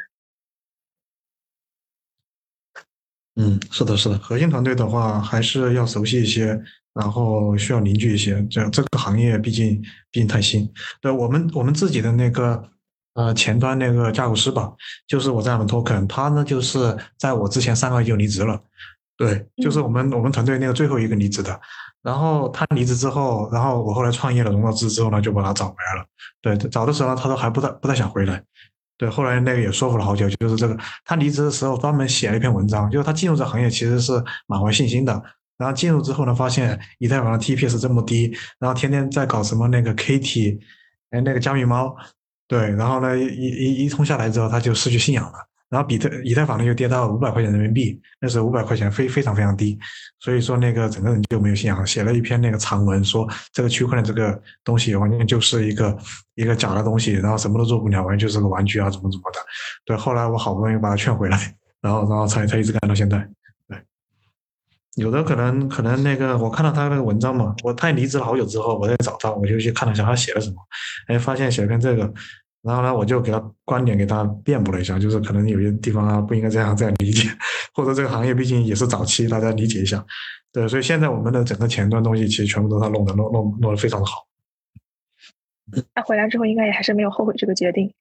嗯，是的，是的，核心团队的话还是要熟悉一些。然后需要凝聚一些，这这个行业毕竟毕竟太新。对我们我们自己的那个呃前端那个架构师吧，就是我在我们 Token，他呢就是在我之前三个月就离职了。对，就是我们我们团队那个最后一个离职的。然后他离职之后，然后我后来创业了融到资之后呢，就把他找回来了。对，找的时候他都还不太不太想回来。对，后来那个也说服了好久，就是这个他离职的时候专门写了一篇文章，就是他进入这行业其实是满怀信心的。然后进入之后呢，发现以太坊的 TPS 这么低，然后天天在搞什么那个 KT，哎，那个加密猫，对，然后呢一一一通下来之后，他就失去信仰了。然后比特以太坊呢又跌到五百块钱人民币，那时候五百块钱非非常非常低，所以说那个整个人就没有信仰，写了一篇那个长文，说这个区块链这个东西完全就是一个一个假的东西，然后什么都做不了，完全就是个玩具啊，怎么怎么的。对，后来我好不容易把他劝回来，然后然后才才一直干到现在。有的可能可能那个，我看到他那个文章嘛，我他离职了好久之后，我再找他，我就去看了一下他写了什么，哎，发现写了篇这个，然后呢，我就给他观点给他辩驳了一下，就是可能有些地方啊不应该这样这样理解，或者这个行业毕竟也是早期，大家理解一下，对，所以现在我们的整个前端东西其实全部都他弄的，弄弄弄得非常的好。他回来之后应该也还是没有后悔这个决定。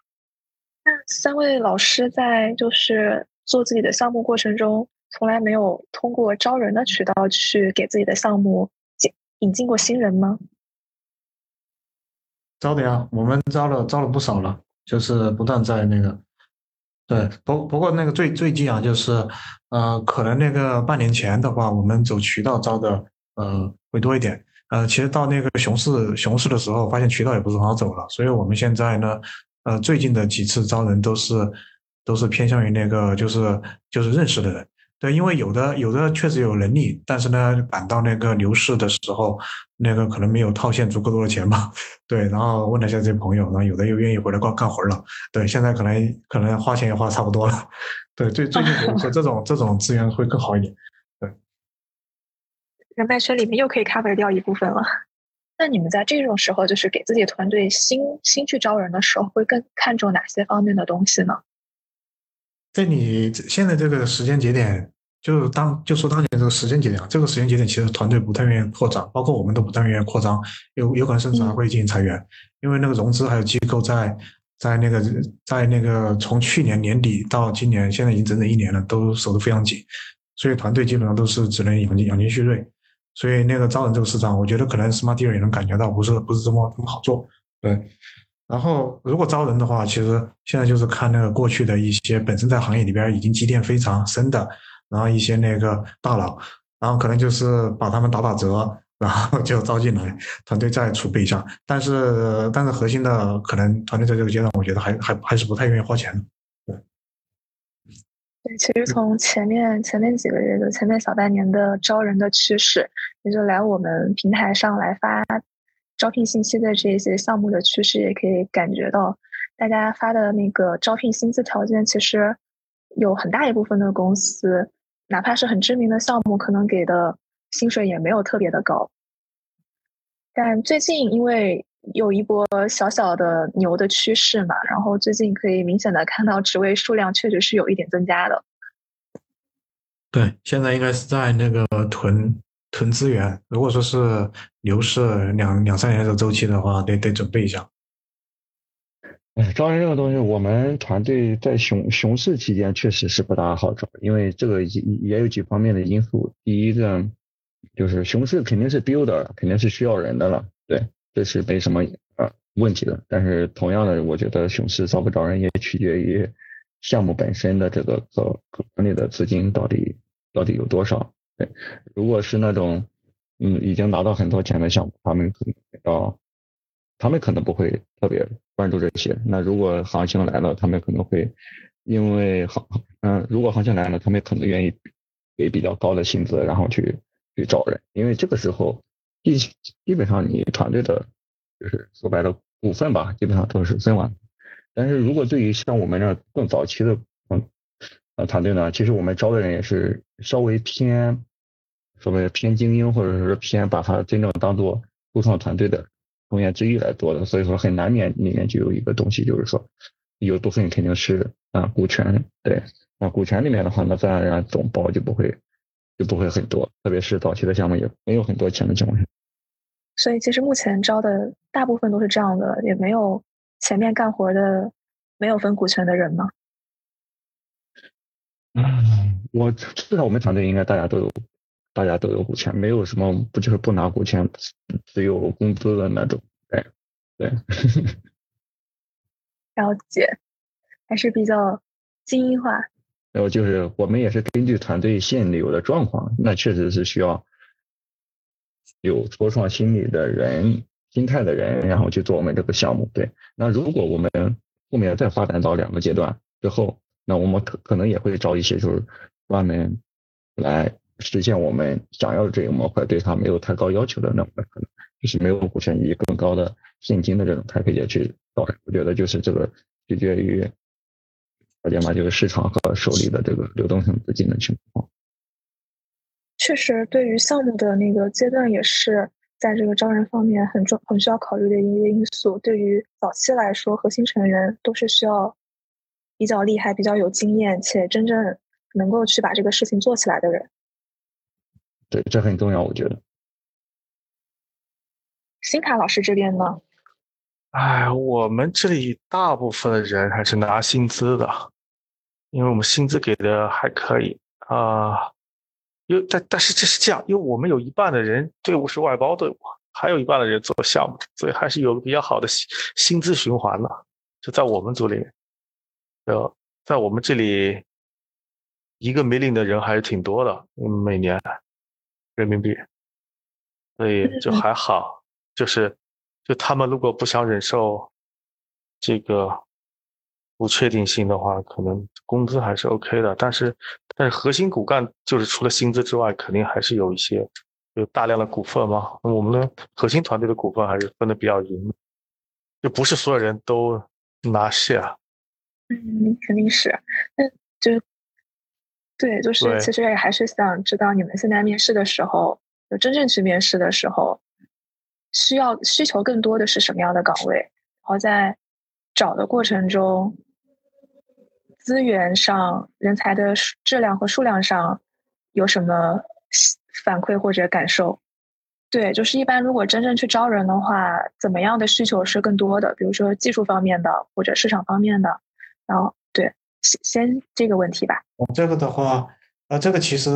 那三位老师在就是做自己的项目过程中。从来没有通过招人的渠道去给自己的项目引引进过新人吗？招的呀，我们招了招了不少了，就是不断在那个，对，不不过那个最最近啊，就是呃，可能那个半年前的话，我们走渠道招的呃会多一点，呃，其实到那个熊市熊市的时候，发现渠道也不是很好走了，所以我们现在呢，呃，最近的几次招人都是都是偏向于那个就是就是认识的人。对，因为有的有的确实有能力，但是呢，赶到那个牛市的时候，那个可能没有套现足够多的钱吧。对，然后问了一下这些朋友，然后有的又愿意回来干干活了。对，现在可能可能花钱也花差不多了。对，最最近说这种这种资源会更好一点。对，人脉圈里面又可以 cover 掉一部分了。那你们在这种时候，就是给自己团队新新去招人的时候，会更看重哪些方面的东西呢？在你现在这个时间节点。就是当就说当前这个时间节点啊，这个时间节点其实团队不太愿意扩张，包括我们都不太愿意扩张，有有可能甚至还会进行裁员，因为那个融资还有机构在在那个在那个从去年年底到今年，现在已经整整一年了，都守得非常紧，所以团队基本上都是只能养精养精蓄锐，所以那个招人这个市场，我觉得可能 Smart Deal 也能感觉到不是不是这么这么好做，对。然后如果招人的话，其实现在就是看那个过去的一些本身在行业里边已经积淀非常深的。然后一些那个大佬，然后可能就是把他们打打折，然后就招进来，团队再储备一下。但是，但是核心的可能团队在这个阶段，我觉得还还还是不太愿意花钱的。对，对，其实从前面前面几个月，就前面小半年的招人的趋势，也就来我们平台上来发招聘信息的这些项目的趋势，也可以感觉到，大家发的那个招聘薪资条件，其实有很大一部分的公司，哪怕是很知名的项目，可能给的薪水也没有特别的高。但最近因为有一波小小的牛的趋势嘛，然后最近可以明显的看到职位数量确实是有一点增加的。对，现在应该是在那个囤囤资源。如果说是牛市两两三年的周期的话，得得准备一下。哎，招人这个东西，我们团队在熊熊市期间确实是不大好招，因为这个也也有几方面的因素。第一个。就是熊市肯定是 builder，肯定是需要人的了，对，这是没什么呃问题的。但是同样的，我觉得熊市招不招人也取决于项目本身的这个可可管理的资金到底到底有多少。对，如果是那种嗯已经拿到很多钱的项目，他们可能要，他们可能不会特别关注这些。那如果行情来了，他们可能会因为行嗯，如果行情来了，他们可能愿意给比较高的薪资，然后去。去找人，因为这个时候基基本上你团队的，就是说白了股份吧，基本上都是分完。但是如果对于像我们这更早期的嗯呃团队呢，其实我们招的人也是稍微偏，稍微偏精英，或者是偏把它真正当做初创团队的成员之一来做的，所以说很难免里面就有一个东西，就是说有部分肯定是啊股权，对，那股权里面的话，那自然而然总包就不会。就不会很多，特别是早期的项目也没有很多钱的情况下。所以其实目前招的大部分都是这样的，也没有前面干活的没有分股权的人吗？嗯，我至少我们团队应该大家都有，大家都有股权，没有什么不就是不拿股权，只有工资的那种。对，对。了解，还是比较精英化。然后就是我们也是根据团队现有的状况，那确实是需要有初创心理的人、心态的人，然后去做我们这个项目。对，那如果我们后面再发展到两个阶段之后，那我们可可能也会招一些就是专门来实现我们想要的这个模块，对它没有太高要求的，那我们可能就是没有股权以更高的现金的这种，他可以去招人。我觉得就是这个取决于。了解嘛，就是市场和手里的这个流动性资金的情况。确实，对于项目的那个阶段，也是在这个招人方面很重、很需要考虑的一个因素。对于早期来说，核心成员都是需要比较厉害、比较有经验，且真正能够去把这个事情做起来的人。对，这很重要，我觉得。新卡老师这边呢？哎，我们这里大部分的人还是拿薪资的。因为我们薪资给的还可以啊，因为但但是这是这样，因为我们有一半的人队伍是外包队伍，还有一半的人做项目，所以还是有个比较好的薪薪资循环的。就在我们组里面，呃，在我们这里，一个没领的人还是挺多的，每年人民币，所以就还好。就是就他们如果不想忍受这个。不确定性的话，可能工资还是 OK 的，但是但是核心骨干就是除了薪资之外，肯定还是有一些有大量的股份嘛。我们的核心团队的股份还是分的比较匀，就不是所有人都拿 share。嗯，肯定是。那就对，就是其实也还是想知道你们现在面试的时候，就真正去面试的时候，需要需求更多的是什么样的岗位？然后在找的过程中。资源上、人才的质量和数量上有什么反馈或者感受？对，就是一般如果真正去招人的话，怎么样的需求是更多的？比如说技术方面的或者市场方面的。然后，对，先先这个问题吧。我这个的话，呃，这个其实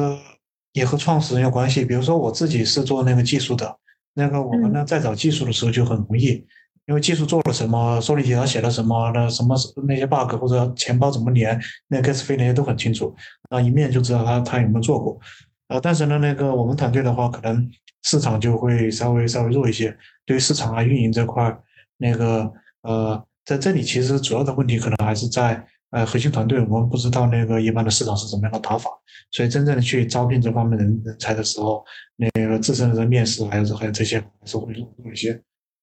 也和创始人有关系。比如说我自己是做那个技术的，那个我们呢在找技术的时候就很容易。因为技术做了什么，收集条写了什么，那什么那些 bug 或者钱包怎么连，那 gas 费那些都很清楚，啊，一面就知道他他有没有做过，啊，但是呢，那个我们团队的话，可能市场就会稍微稍微弱一些。对于市场啊运营这块，那个呃，在这里其实主要的问题可能还是在呃核心团队，我们不知道那个一般的市场是怎么样的打法，所以真正的去招聘这方面人人才的时候，那个自身的面试还有还有这些还是会弱一些，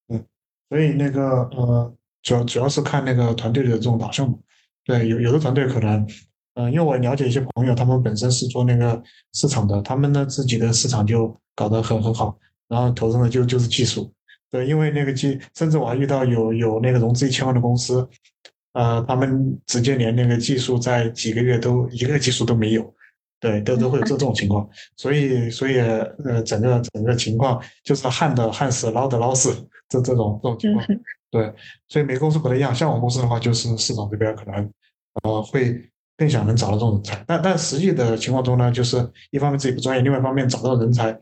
嗯，所以那个呃主要主要是看那个团队的这种导向嘛。对，有有的团队可能，嗯，因为我了解一些朋友，他们本身是做那个市场的，他们呢自己的市场就搞得很很好，然后投入的就就是技术。对，因为那个技，甚至我还遇到有有那个融资一千万的公司，呃，他们直接连那个技术在几个月都一个技术都没有，对，都都会有这种情况。所以，所以呃，整个整个情况就是旱的旱死，涝的涝死，这这种这种情况。对，所以每个公司不太一样。像我们公司的话，就是市场这边可能呃会更想能找到这种人才，但但实际的情况中呢，就是一方面自己不专业，另外一方面找到人才，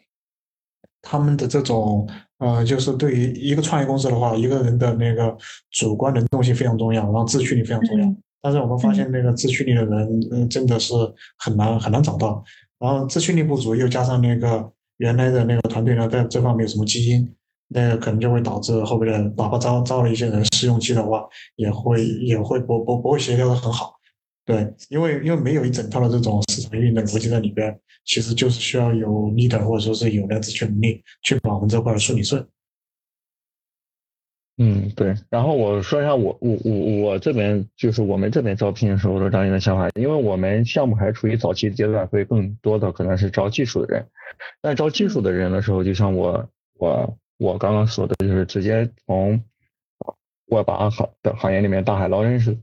他们的这种。呃，就是对于一个创业公司的话，一个人的那个主观能动性非常重要，然后自驱力非常重要。但是我们发现，那个自驱力的人，嗯，真的是很难很难找到。然后自驱力不足，又加上那个原来的那个团队呢，在这方面有什么基因，那个可能就会导致后面的哪怕招招了一些人试用期的话，也会也会不不不会协调的很好。对，因为因为没有一整套的这种市场运营的逻辑在里边。其实就是需要有 leader 或者说是有那个自驱能力，去把我们这块的顺理顺。嗯，对。然后我说一下我我我我这边就是我们这边招聘的时候的张毅的想法，因为我们项目还处于早期阶段，会更多的可能是招技术的人。但招技术的人的时候，就像我我我刚刚说的，就是直接从我把行的行业里面大海捞针似的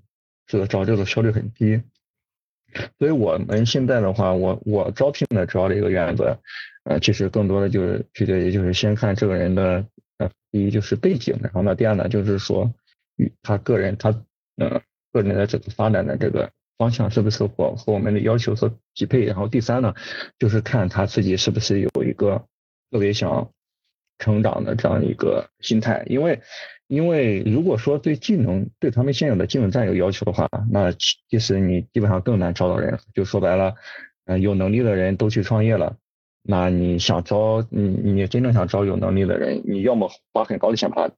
招，这个效率很低。所以我们现在的话，我我招聘的主要的一个原则，呃，其实更多的就是取决于就是先看这个人的呃，第一就是背景，然后呢，第二呢就是说他个人他呃个人的这个发展的这个方向是不是和和我们的要求所匹配，然后第三呢就是看他自己是不是有一个特别想成长的这样一个心态，因为。因为如果说对技能对他们现有的技能站有要求的话，那其实你基本上更难招到人。就说白了，嗯，有能力的人都去创业了，那你想招你你真正想招有能力的人，你要么花很高的钱把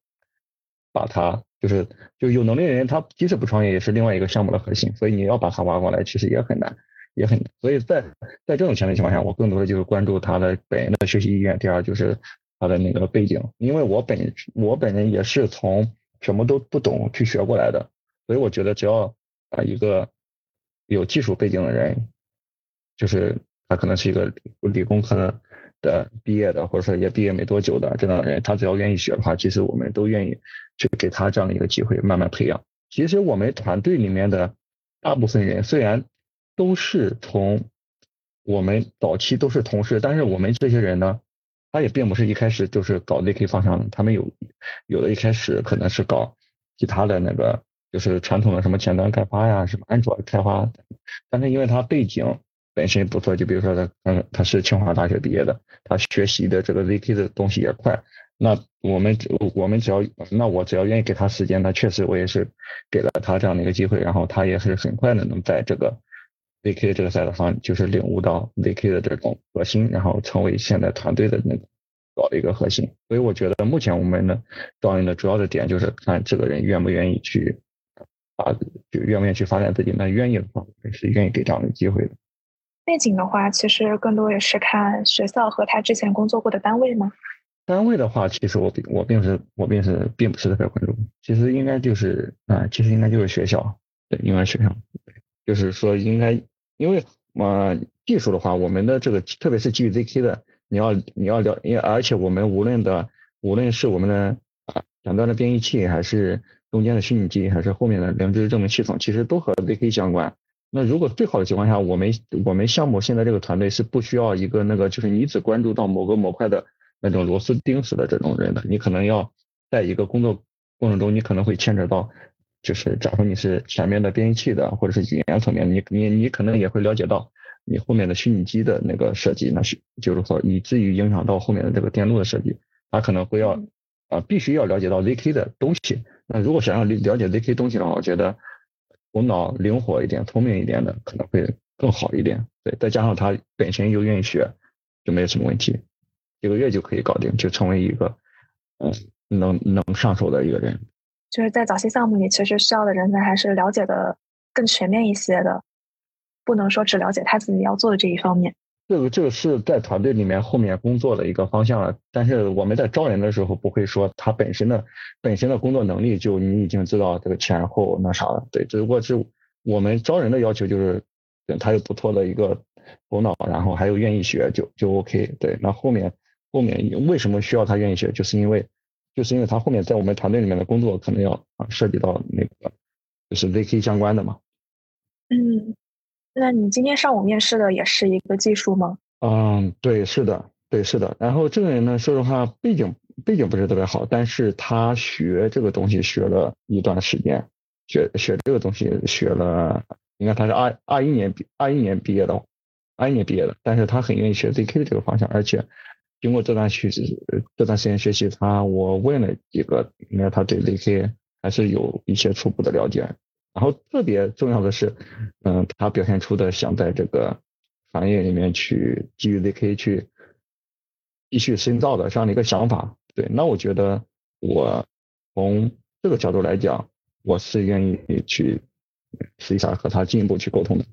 把他就是就有能力的人，他即使不创业也是另外一个项目的核心，所以你要把他挖过来其实也很难，也很。所以在在这种前提情况下，我更多的就是关注他的本人的学习意愿。第二就是。他的那个背景，因为我本我本人也是从什么都不懂去学过来的，所以我觉得只要啊一个有技术背景的人，就是他可能是一个理工科的毕业的，或者说也毕业没多久的这样的人，他只要愿意学的话，其实我们都愿意去给他这样的一个机会，慢慢培养。其实我们团队里面的大部分人虽然都是从我们早期都是同事，但是我们这些人呢。他也并不是一开始就是搞 ZK 方向的，他们有有的一开始可能是搞其他的那个，就是传统的什么前端开发呀，什么安卓开发，但是因为他背景本身不错，就比如说他嗯他是清华大学毕业的，他学习的这个 ZK 的东西也快，那我们我们只要那我只要愿意给他时间，那确实我也是给了他这样的一个机会，然后他也是很快的能在这个。ZK 这个赛道上，就是领悟到 ZK 的这种核心，然后成为现在团队的那个搞的一个核心。所以我觉得目前我们的招人的主要的点就是看这个人愿不愿意去发，就愿不愿意去发展自己。那愿意的话，是愿意给这样的机会的。背景的话，其实更多也是看学校和他之前工作过的单位吗？单位的话，其实我并我并是我并是并不是特别关注。其实应该就是啊，其实应该就是学校，对，应该学校，就是说应该。因为嘛，技术的话，我们的这个特别是基于 ZK 的，你要你要了，因而且我们无论的无论是我们的啊两端的编译器，还是中间的虚拟机，还是后面的零知识证明系统，其实都和 ZK 相关。那如果最好的情况下，我们我们项目现在这个团队是不需要一个那个就是你只关注到某个模块的那种螺丝钉式的这种人的，你可能要在一个工作过程中，你可能会牵扯到。就是假如你是前面的编译器的，或者是语言层面，你你你可能也会了解到你后面的虚拟机的那个设计，那是就是说以至于影响到后面的这个电路的设计，他可能会要啊必须要了解到 ZK 的东西。那如果想要了了解 ZK 东西的话，我觉得头脑灵活一点、聪明一点的可能会更好一点。对，再加上他本身又愿意学，就没有什么问题。几个月就可以搞定，就成为一个嗯能能上手的一个人。就是在早期项目里，其实需要的人才还是了解的更全面一些的，不能说只了解他自己要做的这一方面。这个这个是在团队里面后面工作的一个方向了，但是我们在招人的时候不会说他本身的本身的工作能力就你已经知道这个前后那啥了，对，只不过是我们招人的要求就是他有不错的一个头脑，然后还有愿意学就就 OK，对，那后面后面为什么需要他愿意学，就是因为就是因为他后面在我们团队里面的工作可能要啊涉及到那个就是 VK 相关的嘛，嗯。那你今天上午面试的也是一个技术吗？嗯，对，是的，对，是的。然后这个人呢，说实话，背景背景不是特别好，但是他学这个东西学了一段时间，学学这个东西学了，应该他是二二一年毕二一年毕业的，二一年毕业的，但是他很愿意学 ZK 这个方向，而且经过这段学习这段时间学习，他我问了几个，应该他对 ZK 还是有一些初步的了解。然后特别重要的是，嗯，他表现出的想在这个行业里面去基于 ZK 去继续深造的这样的一个想法。对，那我觉得我从这个角度来讲，我是愿意去试一下和他进一步去沟通的。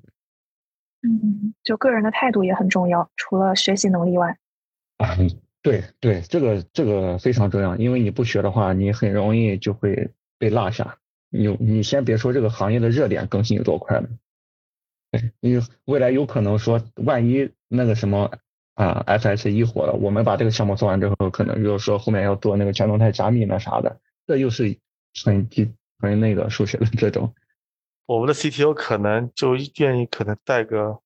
嗯，就个人的态度也很重要，除了学习能力外。啊，对对，这个这个非常重要，因为你不学的话，你很容易就会被落下。你你先别说这个行业的热点更新有多快了，对你未来有可能说，万一那个什么啊，FS 一火了，我们把这个项目做完之后，可能又说后面要做那个全动态加密那啥的，这又是很很那个数学的这种。我们的 CTO 可能就愿意可能带个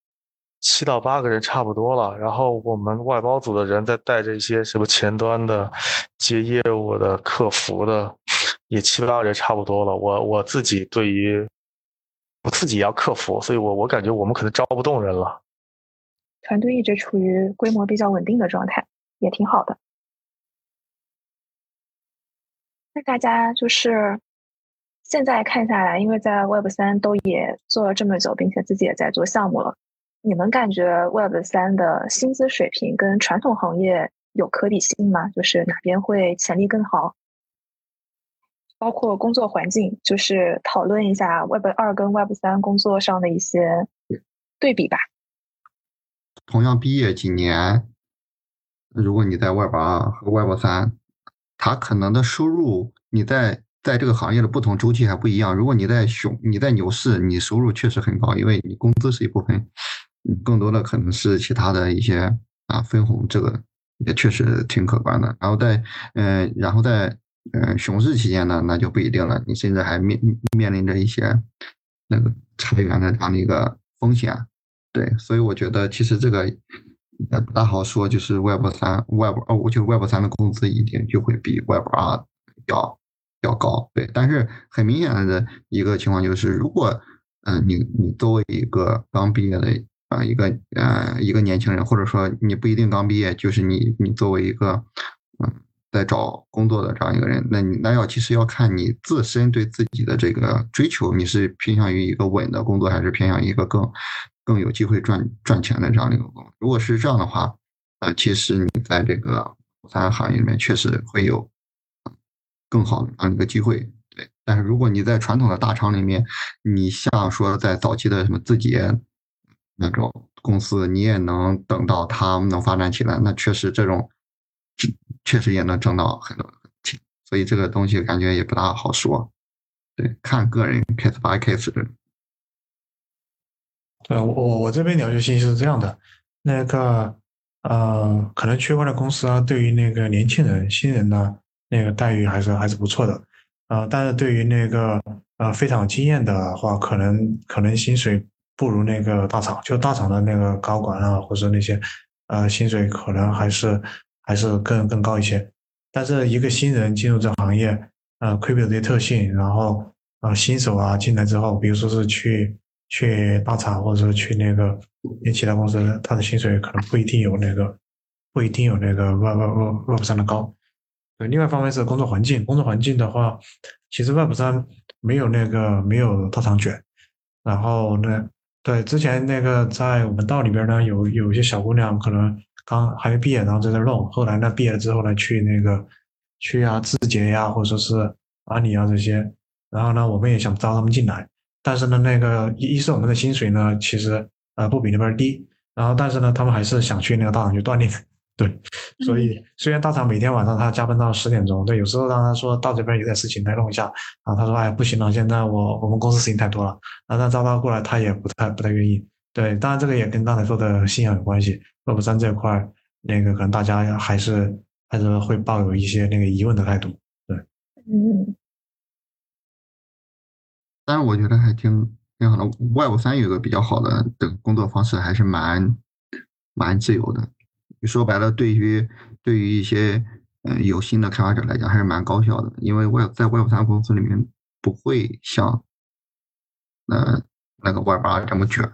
七到八个人差不多了，然后我们外包组的人再带着一些什么前端的接业务的、客服的。也七八个人差不多了，我我自己对于我自己要克服，所以我我感觉我们可能招不动人了。团队一直处于规模比较稳定的状态，也挺好的。那大家就是现在看下来，因为在 Web 三都也做了这么久，并且自己也在做项目了，你们感觉 Web 三的薪资水平跟传统行业有可比性吗？就是哪边会潜力更好？包括工作环境，就是讨论一下 Web 二跟 Web 三工作上的一些对比吧。同样毕业几年，如果你在 Web 二和 Web 三，它可能的收入，你在在这个行业的不同周期还不一样。如果你在熊，你在牛市，你收入确实很高，因为你工资是一部分，更多的可能是其他的一些啊分红，这个也确实挺可观的。然后在嗯，然后在。嗯，熊市期间呢，那就不一定了。你甚至还面面临着一些那个裁员的这样的一个风险，对。所以我觉得其实这个也不大好说，就是 Web 三、Web 二，我觉得 Web 三的工资一定就会比 Web 二要要高，对。但是很明显的一个情况就是，如果嗯你你作为一个刚毕业的啊一个呃一个年轻人，或者说你不一定刚毕业，就是你你作为一个嗯。在找工作的这样一个人，那你那要其实要看你自身对自己的这个追求，你是偏向于一个稳的工作，还是偏向一个更更有机会赚赚钱的这样一个工作？如果是这样的话，呃，其实你在这个三行业里面确实会有更好的这样一个机会。对，但是如果你在传统的大厂里面，你像说在早期的什么字节那种公司，你也能等到它能发展起来，那确实这种。确实也能挣到很多钱，所以这个东西感觉也不大好说。对，看个人 case by case 的。对我我这边了解信息是这样的，那个呃，可能区块链公司啊，对于那个年轻人、新人呢，那个待遇还是还是不错的。呃，但是对于那个呃非常经验的话，可能可能薪水不如那个大厂，就大厂的那个高管啊，或者那些呃薪水可能还是。还是更更高一些，但是一个新人进入这行业，呃，亏表这些特性，然后呃，新手啊进来之后，比如说是去去大厂，或者说去那个那其他公司，他的薪水可能不一定有那个不一定有那个 Web Web Web 三的高。对，另外一方面是工作环境，工作环境的话，其实 Web 三没有那个没有大厂卷，然后呢，对之前那个在我们道里边呢，有有一些小姑娘可能。刚还没毕业，然后在这弄。后来呢，毕业了之后呢，去那个去啊字节呀，或者说是阿里啊这些。然后呢，我们也想招他们进来，但是呢，那个一是我们的薪水呢，其实呃不比那边低。然后但是呢，他们还是想去那个大厂去锻炼。对，所以虽然大厂每天晚上他加班到十点钟，对，有时候让他说到这边有点事情来弄一下，然后他说哎不行了，现在我我们公司事情太多了，然后他招他过来他也不太不太愿意。对，当然这个也跟刚才说的信仰有关系。Web 三这块，那个可能大家还是还是会抱有一些那个疑问的态度。对，嗯，但是我觉得还挺挺好的。Web 三有个比较好的的工作方式，还是蛮蛮自由的。说白了，对于对于一些嗯有心的开发者来讲，还是蛮高效的。因为 Web 在 Web 三公司里面不会像呃那个 Web 二这么卷。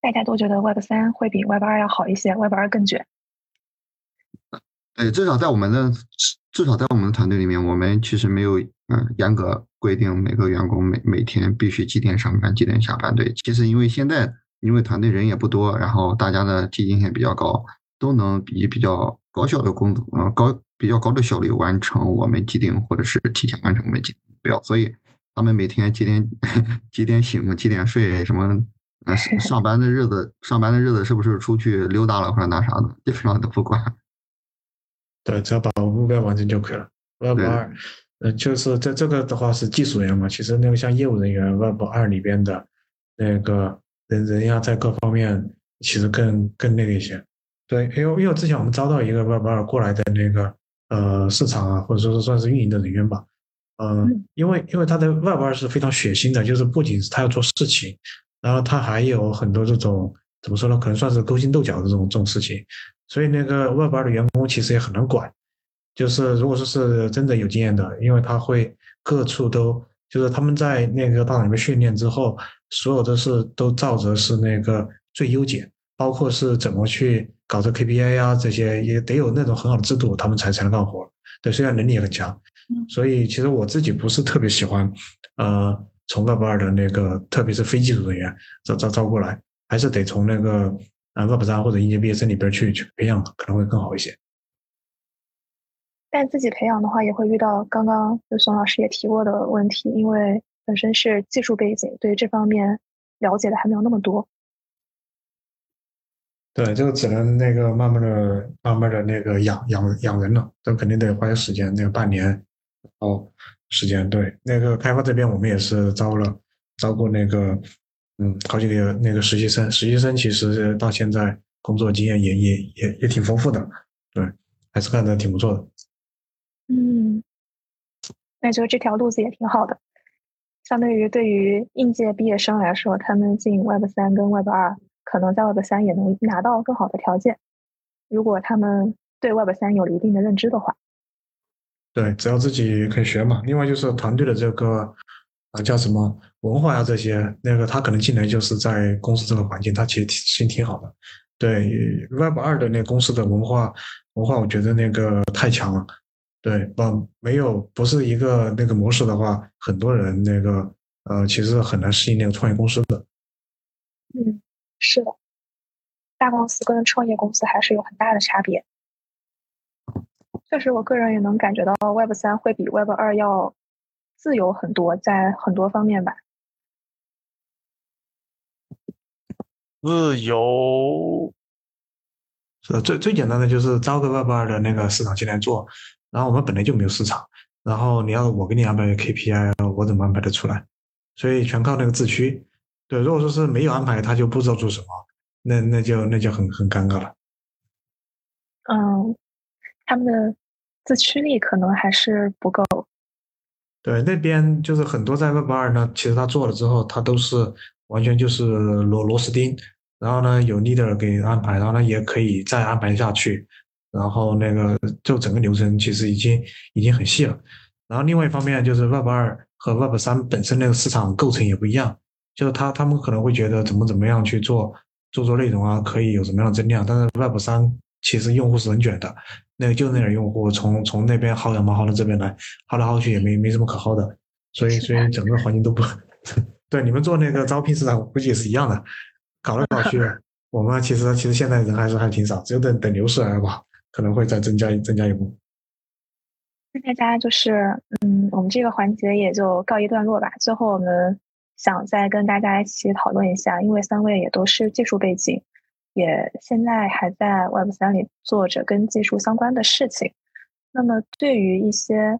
大家都觉得 Web 三会比 Web 二要好一些，Web 二更卷。对，至少在我们的至少在我们的团队里面，我们其实没有嗯严格规定每个员工每每天必须几点上班几点下班。对，其实因为现在。因为团队人也不多，然后大家的积极性比较高，都能以比较高效的工作，呃高比较高的效率完成我们既定或者是提前完成我们既定目标。所以他们每天几点 几点醒，几点睡，什么呃上班的日子，上班的日子是不是出去溜达了或者那啥的，基本上都不管。对，只要把目标完成就可以了。Web 二，呃，就是在这个的话是技术员嘛，其实那个像业务人员，Web 二里边的那个。人人要，在各方面其实更更那个一些，对，因为因为之前我们招到一个 Web 二过来的那个呃市场啊，或者说是算是运营的人员吧，嗯，因为因为他的 Web 二是非常血腥的，就是不仅是他要做事情，然后他还有很多这种怎么说呢，可能算是勾心斗角的这种这种事情，所以那个 Web 二的员工其实也很难管，就是如果说是真的有经验的，因为他会各处都。就是他们在那个大厂里面训练之后，所有的事都照着是那个最优解，包括是怎么去搞这 KPI 啊，这些也得有那种很好的制度，他们才才能干活。对，虽然能力也很强，所以其实我自己不是特别喜欢，呃，从 Web 二的那个，特别是非技术人员招招招过来，还是得从那个啊 Web 三或者应届毕业生里边去去培养，可能会更好一些。但自己培养的话，也会遇到刚刚就宋老师也提过的问题，因为本身是技术背景，对这方面了解的还没有那么多。对，这个只能那个慢慢的、慢慢的那个养养养人了，这肯定得花些时间，那个半年哦时间。对，那个开发这边我们也是招了招过那个嗯好几个那个实习生，实习生其实到现在工作经验也也也也挺丰富的，对，还是干的挺不错的。嗯，那就这条路子也挺好的。相对于对于应届毕业生来说，他们进 Web 三跟 Web 二，可能在 Web 三也能拿到更好的条件。如果他们对 Web 三有了一定的认知的话，对，只要自己肯学嘛。另外就是团队的这个啊叫什么文化呀这些，那个他可能进来就是在公司这个环境，他其实挺挺好的。对 Web 二的那公司的文化文化，我觉得那个太强了。对，不没有不是一个那个模式的话，很多人那个呃，其实很难适应那个创业公司的。嗯，是的，大公司跟创业公司还是有很大的差别。确实，我个人也能感觉到 Web 三会比 Web 二要自由很多，在很多方面吧。自由是最最简单的，就是招个 Web 二的那个市场进来做。然后我们本来就没有市场，然后你要我给你安排 KPI，我怎么安排得出来？所以全靠那个自驱。对，如果说是没有安排，他就不知道做什么，那那就那就很很尴尬了。嗯，他们的自驱力可能还是不够。对，那边就是很多在 Web 二呢，其实他做了之后，他都是完全就是螺螺丝钉，然后呢有 leader 给安排，然后呢也可以再安排下去。然后那个就整个流程其实已经已经很细了，然后另外一方面就是 Web 二和 Web 三本身那个市场构成也不一样，就是他他们可能会觉得怎么怎么样去做做做内容啊，可以有什么样的增量，但是 Web 三其实用户是很卷的，那个就那点用户从从那边薅羊毛薅到这边来，薅来薅去也没没什么可薅的，所以所以整个环境都不 对。你们做那个招聘市场估计也是一样的，搞来搞去 我们其实其实现在人还是还挺少，只有等等牛市来了吧，可能会再增加增加一步。那大家就是，嗯，我们这个环节也就告一段落吧。最后，我们想再跟大家一起讨论一下，因为三位也都是技术背景，也现在还在 Web 三里做着跟技术相关的事情。那么，对于一些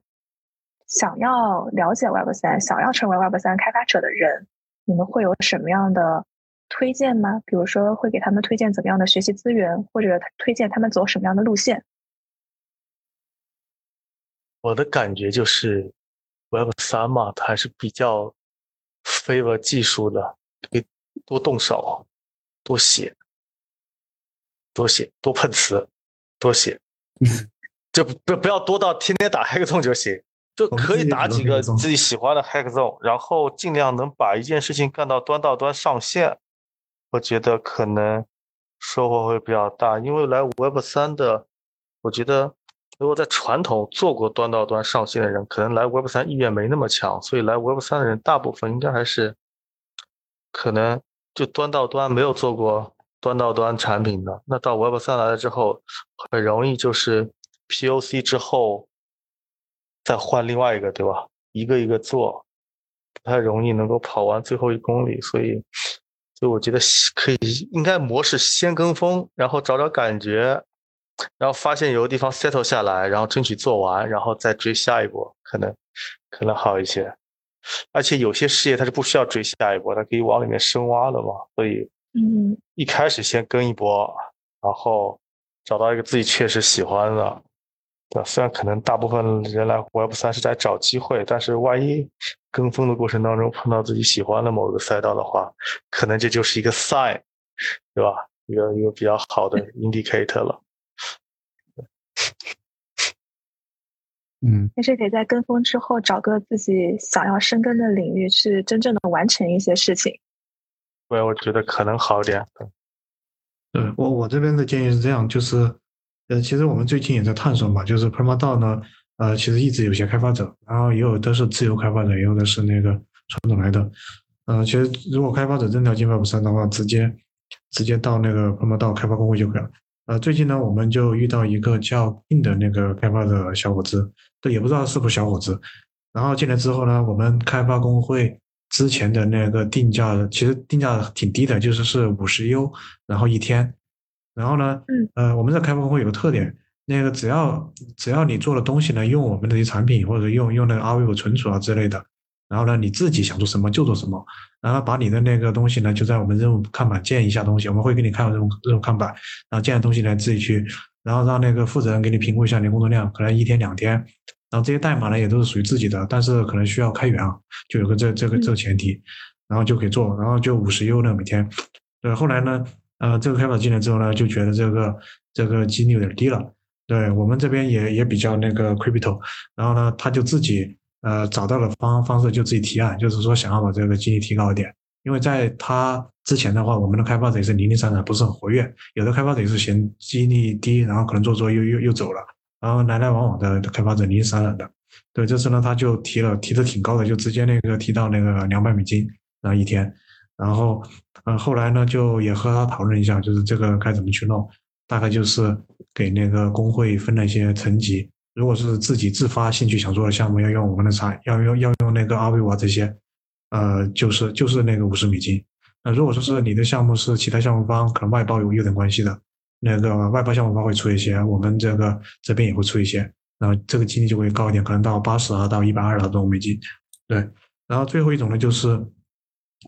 想要了解 Web 三、想要成为 Web 三开发者的人，你们会有什么样的推荐吗？比如说，会给他们推荐怎么样的学习资源，或者推荐他们走什么样的路线？我的感觉就是，Web 三嘛，它还是比较 favor 技术的，可以多动手，多写，多写，多碰瓷，多写，就不不要多到天天打 Hackathon 就行，就可以打几个自己喜欢的 Hackathon，然后尽量能把一件事情干到端到端上线，我觉得可能收获会比较大，因为来 Web 三的，我觉得。如果在传统做过端到端上线的人，可能来 Web 三意愿没那么强，所以来 Web 三的人大部分应该还是可能就端到端没有做过端到端产品的。那到 Web 三来了之后，很容易就是 POC 之后再换另外一个，对吧？一个一个做，不太容易能够跑完最后一公里。所以，所以我觉得可以应该模式先跟风，然后找找感觉。然后发现有个地方 settle 下来，然后争取做完，然后再追下一波，可能可能好一些。而且有些事业它是不需要追下一波，它可以往里面深挖的嘛。所以，嗯，一开始先跟一波，然后找到一个自己确实喜欢的，对虽然可能大部分人来 Web 三是在找机会，但是万一跟风的过程当中碰到自己喜欢的某个赛道的话，可能这就是一个 sign，对吧？一个一个比较好的 indicator 了。嗯，但是得在跟风之后找个自己想要深耕的领域，去真正的完成一些事情。对，我觉得可能好点。对我我这边的建议是这样，就是，呃，其实我们最近也在探索嘛，就是 Perma 呢，呃，其实一直有些开发者，然后也有的是自由开发者，也有的是那个传统来的。呃，其实如果开发者真的要进 Web 三的话，直接直接到那个 Perma 开发工会就可以了。呃，最近呢，我们就遇到一个叫硬的那个开发者小伙子，对，也不知道是不是小伙子。然后进来之后呢，我们开发工会之前的那个定价，其实定价挺低的，就是是五十 U，然后一天。然后呢，嗯，呃，我们这开发工会有个特点，那个只要只要你做的东西呢，用我们的一些产品或者用用那个 Arweave 存储啊之类的。然后呢，你自己想做什么就做什么，然后把你的那个东西呢，就在我们任务看板建一下东西，我们会给你看任务任务看板，然后建的东西呢自己去，然后让那个负责人给你评估一下你工作量，可能一天两天，然后这些代码呢也都是属于自己的，但是可能需要开源啊，就有个这这个这个前提，然后就可以做，然后就五十 U 呢每天，对，后来呢，呃，这个开发进来之后呢，就觉得这个这个几率有点低了，对我们这边也也比较那个 crypto，然后呢，他就自己。呃，找到了方方式就自己提案，就是说想要把这个激励提高一点。因为在他之前的话，我们的开发者也是零零散散，不是很活跃。有的开发者也是嫌激励低，然后可能做做又又又走了，然后来来往往的开发者零零散散的。对，这次呢，他就提了，提的挺高的，就直接那个提到那个两百美金，然后一天。然后，嗯，后来呢，就也和他讨论一下，就是这个该怎么去弄，大概就是给那个工会分了一些层级。如果是自己自发兴趣想做的项目，要用我们的产，要用要用那个阿维瓦这些，呃，就是就是那个五十美金。那如果说是你的项目是其他项目方可能外包有有点关系的，那个外包项目方会出一些，我们这个这边也会出一些，然后这个金额就会高一点，可能到八十啊到一百二啊这种美金。对，然后最后一种呢，就是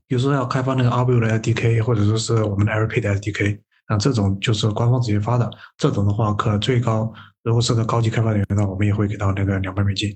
比如说要开发那个阿维的 SDK，或者说是我们的 LP 的 SDK，啊，这种就是官方直接发的，这种的话可最高。如果是个高级开发人员的话，我们也会给到那个两百美金。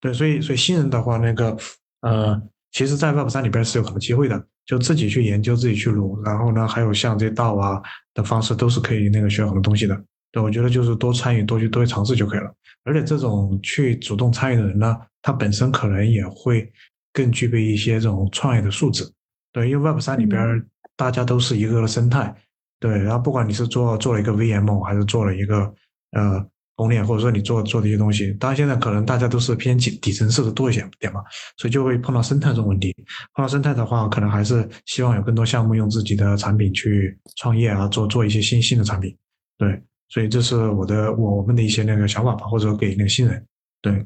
对，所以所以新人的话，那个呃，其实，在 Web 三里边是有很多机会的，就自己去研究，自己去撸。然后呢，还有像这道啊的方式，都是可以那个学很多东西的。对，我觉得就是多参与，多去多去尝试就可以了。而且这种去主动参与的人呢，他本身可能也会更具备一些这种创业的素质。对，因为 Web 三里边大家都是一个生态。对，然后不管你是做做了一个 VM，还是做了一个呃。攻略，或者说你做做的一些东西。当然现在可能大家都是偏底底层式的多一些点嘛，所以就会碰到生态这种问题。碰到生态的话，可能还是希望有更多项目用自己的产品去创业啊，做做一些新兴的产品。对，所以这是我的我我们的一些那个想法吧，或者给那个新人。对，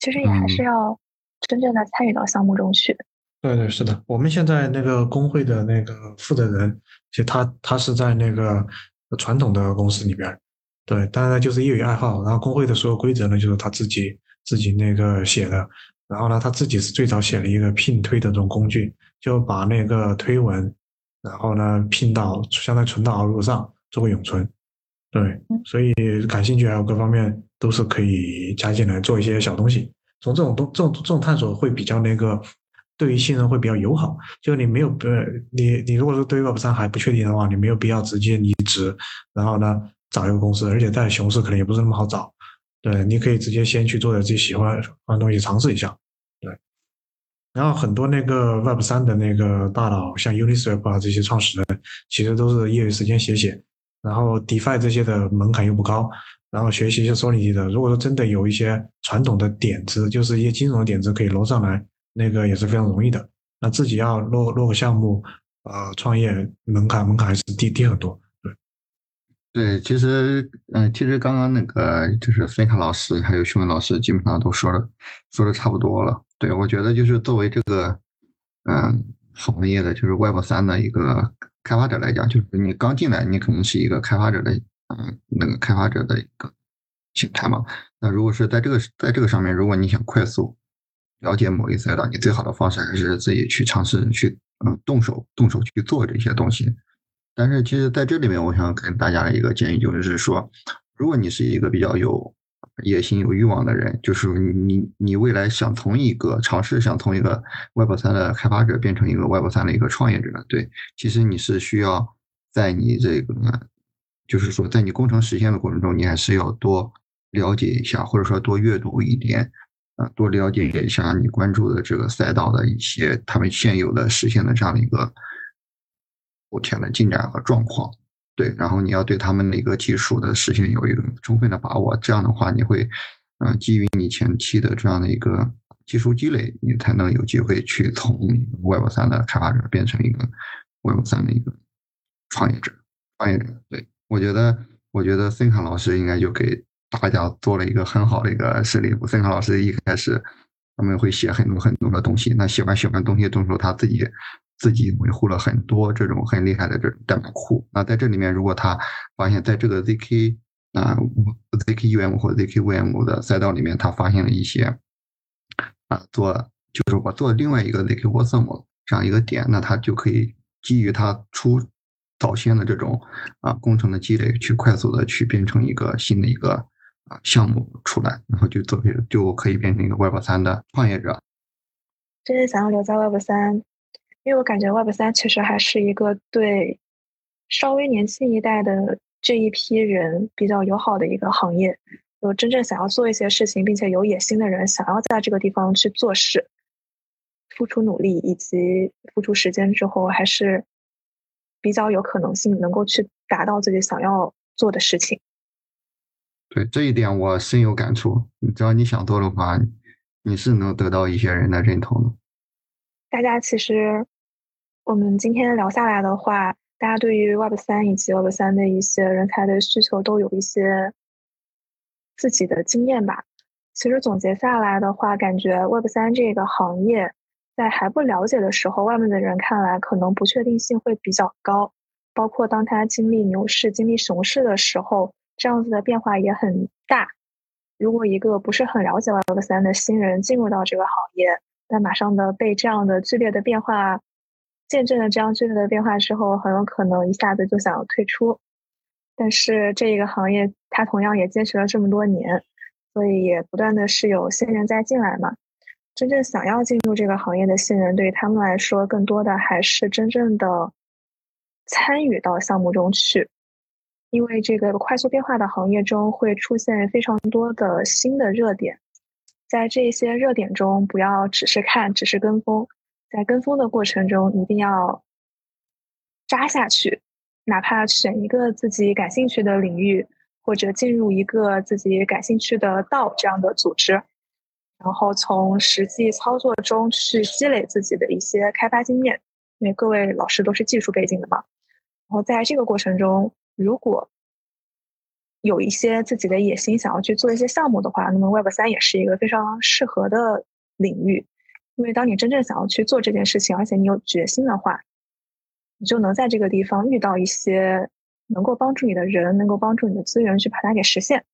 其实也还是要真正的参与到项目中去。对对是的，我们现在那个工会的那个负责人，其实他他是在那个传统的公司里边，对，当然就是业余爱好。然后工会的所有规则呢，就是他自己自己那个写的。然后呢，他自己是最早写了一个聘推的这种工具，就把那个推文，然后呢拼到相当于存到 o u 上做个永存。对，所以感兴趣还有各方面都是可以加进来做一些小东西。从这种东这种这种探索会比较那个。对于新人会比较友好，就你没有呃，你你如果说对 Web 三还不确定的话，你没有必要直接离职，然后呢找一个公司，而且在熊市可能也不是那么好找。对，你可以直接先去做点自己喜欢的东西尝试一下。对，然后很多那个 Web 三的那个大佬，像 Uniswap 啊这些创始人，其实都是业余时间写写，然后 DeFi 这些的门槛又不高，然后学习一些缩影的。如果说真的有一些传统的点子，就是一些金融的点子可以挪上来。那个也是非常容易的，那自己要落落个项目，呃，创业门槛门槛还是低低很多。对，对，其实，嗯，其实刚刚那个就是飞卡老师还有熊文老师基本上都说了，说的差不多了。对，我觉得就是作为这个，嗯，行业的就是 Web 三的一个开发者来讲，就是你刚进来，你可能是一个开发者的，嗯，那个开发者的一个形态嘛。那如果是在这个在这个上面，如果你想快速。了解某一赛道，你最好的方式还是自己去尝试去，嗯，动手动手去做这些东西。但是，其实在这里面，我想跟大家的一个建议就是说，如果你是一个比较有野心、有欲望的人，就是你你未来想从一个尝试，想从一个 Web 三的开发者变成一个 Web 三的一个创业者，对，其实你是需要在你这个，就是说，在你工程实现的过程中，你还是要多了解一下，或者说多阅读一点。啊，多了解一下你关注的这个赛道的一些他们现有的实现的这样的一个目前的进展和状况，对，然后你要对他们的一个技术的实现有一个充分的把握，这样的话你会，嗯，基于你前期的这样的一个技术积累，你才能有机会去从 Web 三的开发者变成一个 Web 三的一个创业者，创业者。对我觉得，我觉得森卡老师应该就给。大家做了一个很好的一个实例。孙康老师一开始他们会写很多很多的东西，那写完写完东西，动手他自己自己维护了很多这种很厉害的这种代码库。那在这里面，如果他发现在这个 zk 啊 zkUM 或 zkVM 的赛道里面，他发现了一些啊做就是我做另外一个 zkWasm 这样一个点，那他就可以基于他出早先的这种啊工程的积累，去快速的去变成一个新的一个。啊，项目出来，然后就做，就可以变成一个 Web 三的创业者。真是想要留在 Web 三，因为我感觉 Web 三其实还是一个对稍微年轻一代的这一批人比较友好的一个行业。有真正想要做一些事情，并且有野心的人，想要在这个地方去做事，付出努力以及付出时间之后，还是比较有可能性能够去达到自己想要做的事情。对这一点我深有感触。只要你想做的话，你是能得到一些人的认同的。大家其实，我们今天聊下来的话，大家对于 Web 三以及 Web 三的一些人才的需求都有一些自己的经验吧。其实总结下来的话，感觉 Web 三这个行业在还不了解的时候，外面的人看来可能不确定性会比较高。包括当他经历牛市、经历熊市的时候。这样子的变化也很大。如果一个不是很了解 Web 三的新人进入到这个行业，那马上的被这样的剧烈的变化见证了这样剧烈的变化之后，很有可能一下子就想要退出。但是这一个行业它同样也坚持了这么多年，所以也不断的是有新人在进来嘛。真正想要进入这个行业的新人，对于他们来说，更多的还是真正的参与到项目中去。因为这个快速变化的行业中会出现非常多的新的热点，在这些热点中，不要只是看，只是跟风，在跟风的过程中一定要扎下去，哪怕选一个自己感兴趣的领域，或者进入一个自己感兴趣的道这样的组织，然后从实际操作中去积累自己的一些开发经验。因为各位老师都是技术背景的嘛，然后在这个过程中，如果有一些自己的野心，想要去做一些项目的话，那么 Web 三也是一个非常适合的领域。因为当你真正想要去做这件事情，而且你有决心的话，你就能在这个地方遇到一些能够帮助你的人，能够帮助你的资源去把它给实现。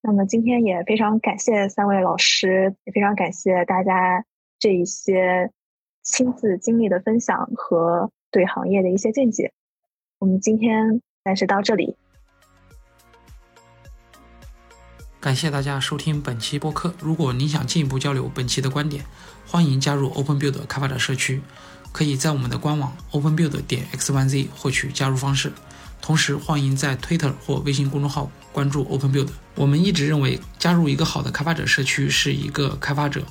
那么今天也非常感谢三位老师，也非常感谢大家这一些亲自经历的分享和对行业的一些见解。我们今天暂时到这里。感谢大家收听本期播客。如果您想进一步交流本期的观点，欢迎加入 OpenBuild 开发者社区，可以在我们的官网 OpenBuild 点 X Y Z 获取加入方式。同时，欢迎在 Twitter 或微信公众号关注 OpenBuild。我们一直认为，加入一个好的开发者社区是一个开发者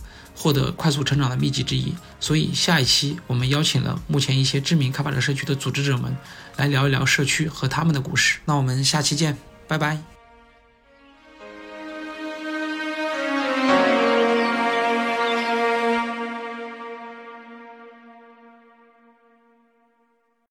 获得快速成长的秘籍之一。所以，下一期我们邀请了目前一些知名开发者社区的组织者们来聊一聊社区和他们的故事。那我们下期见，拜拜。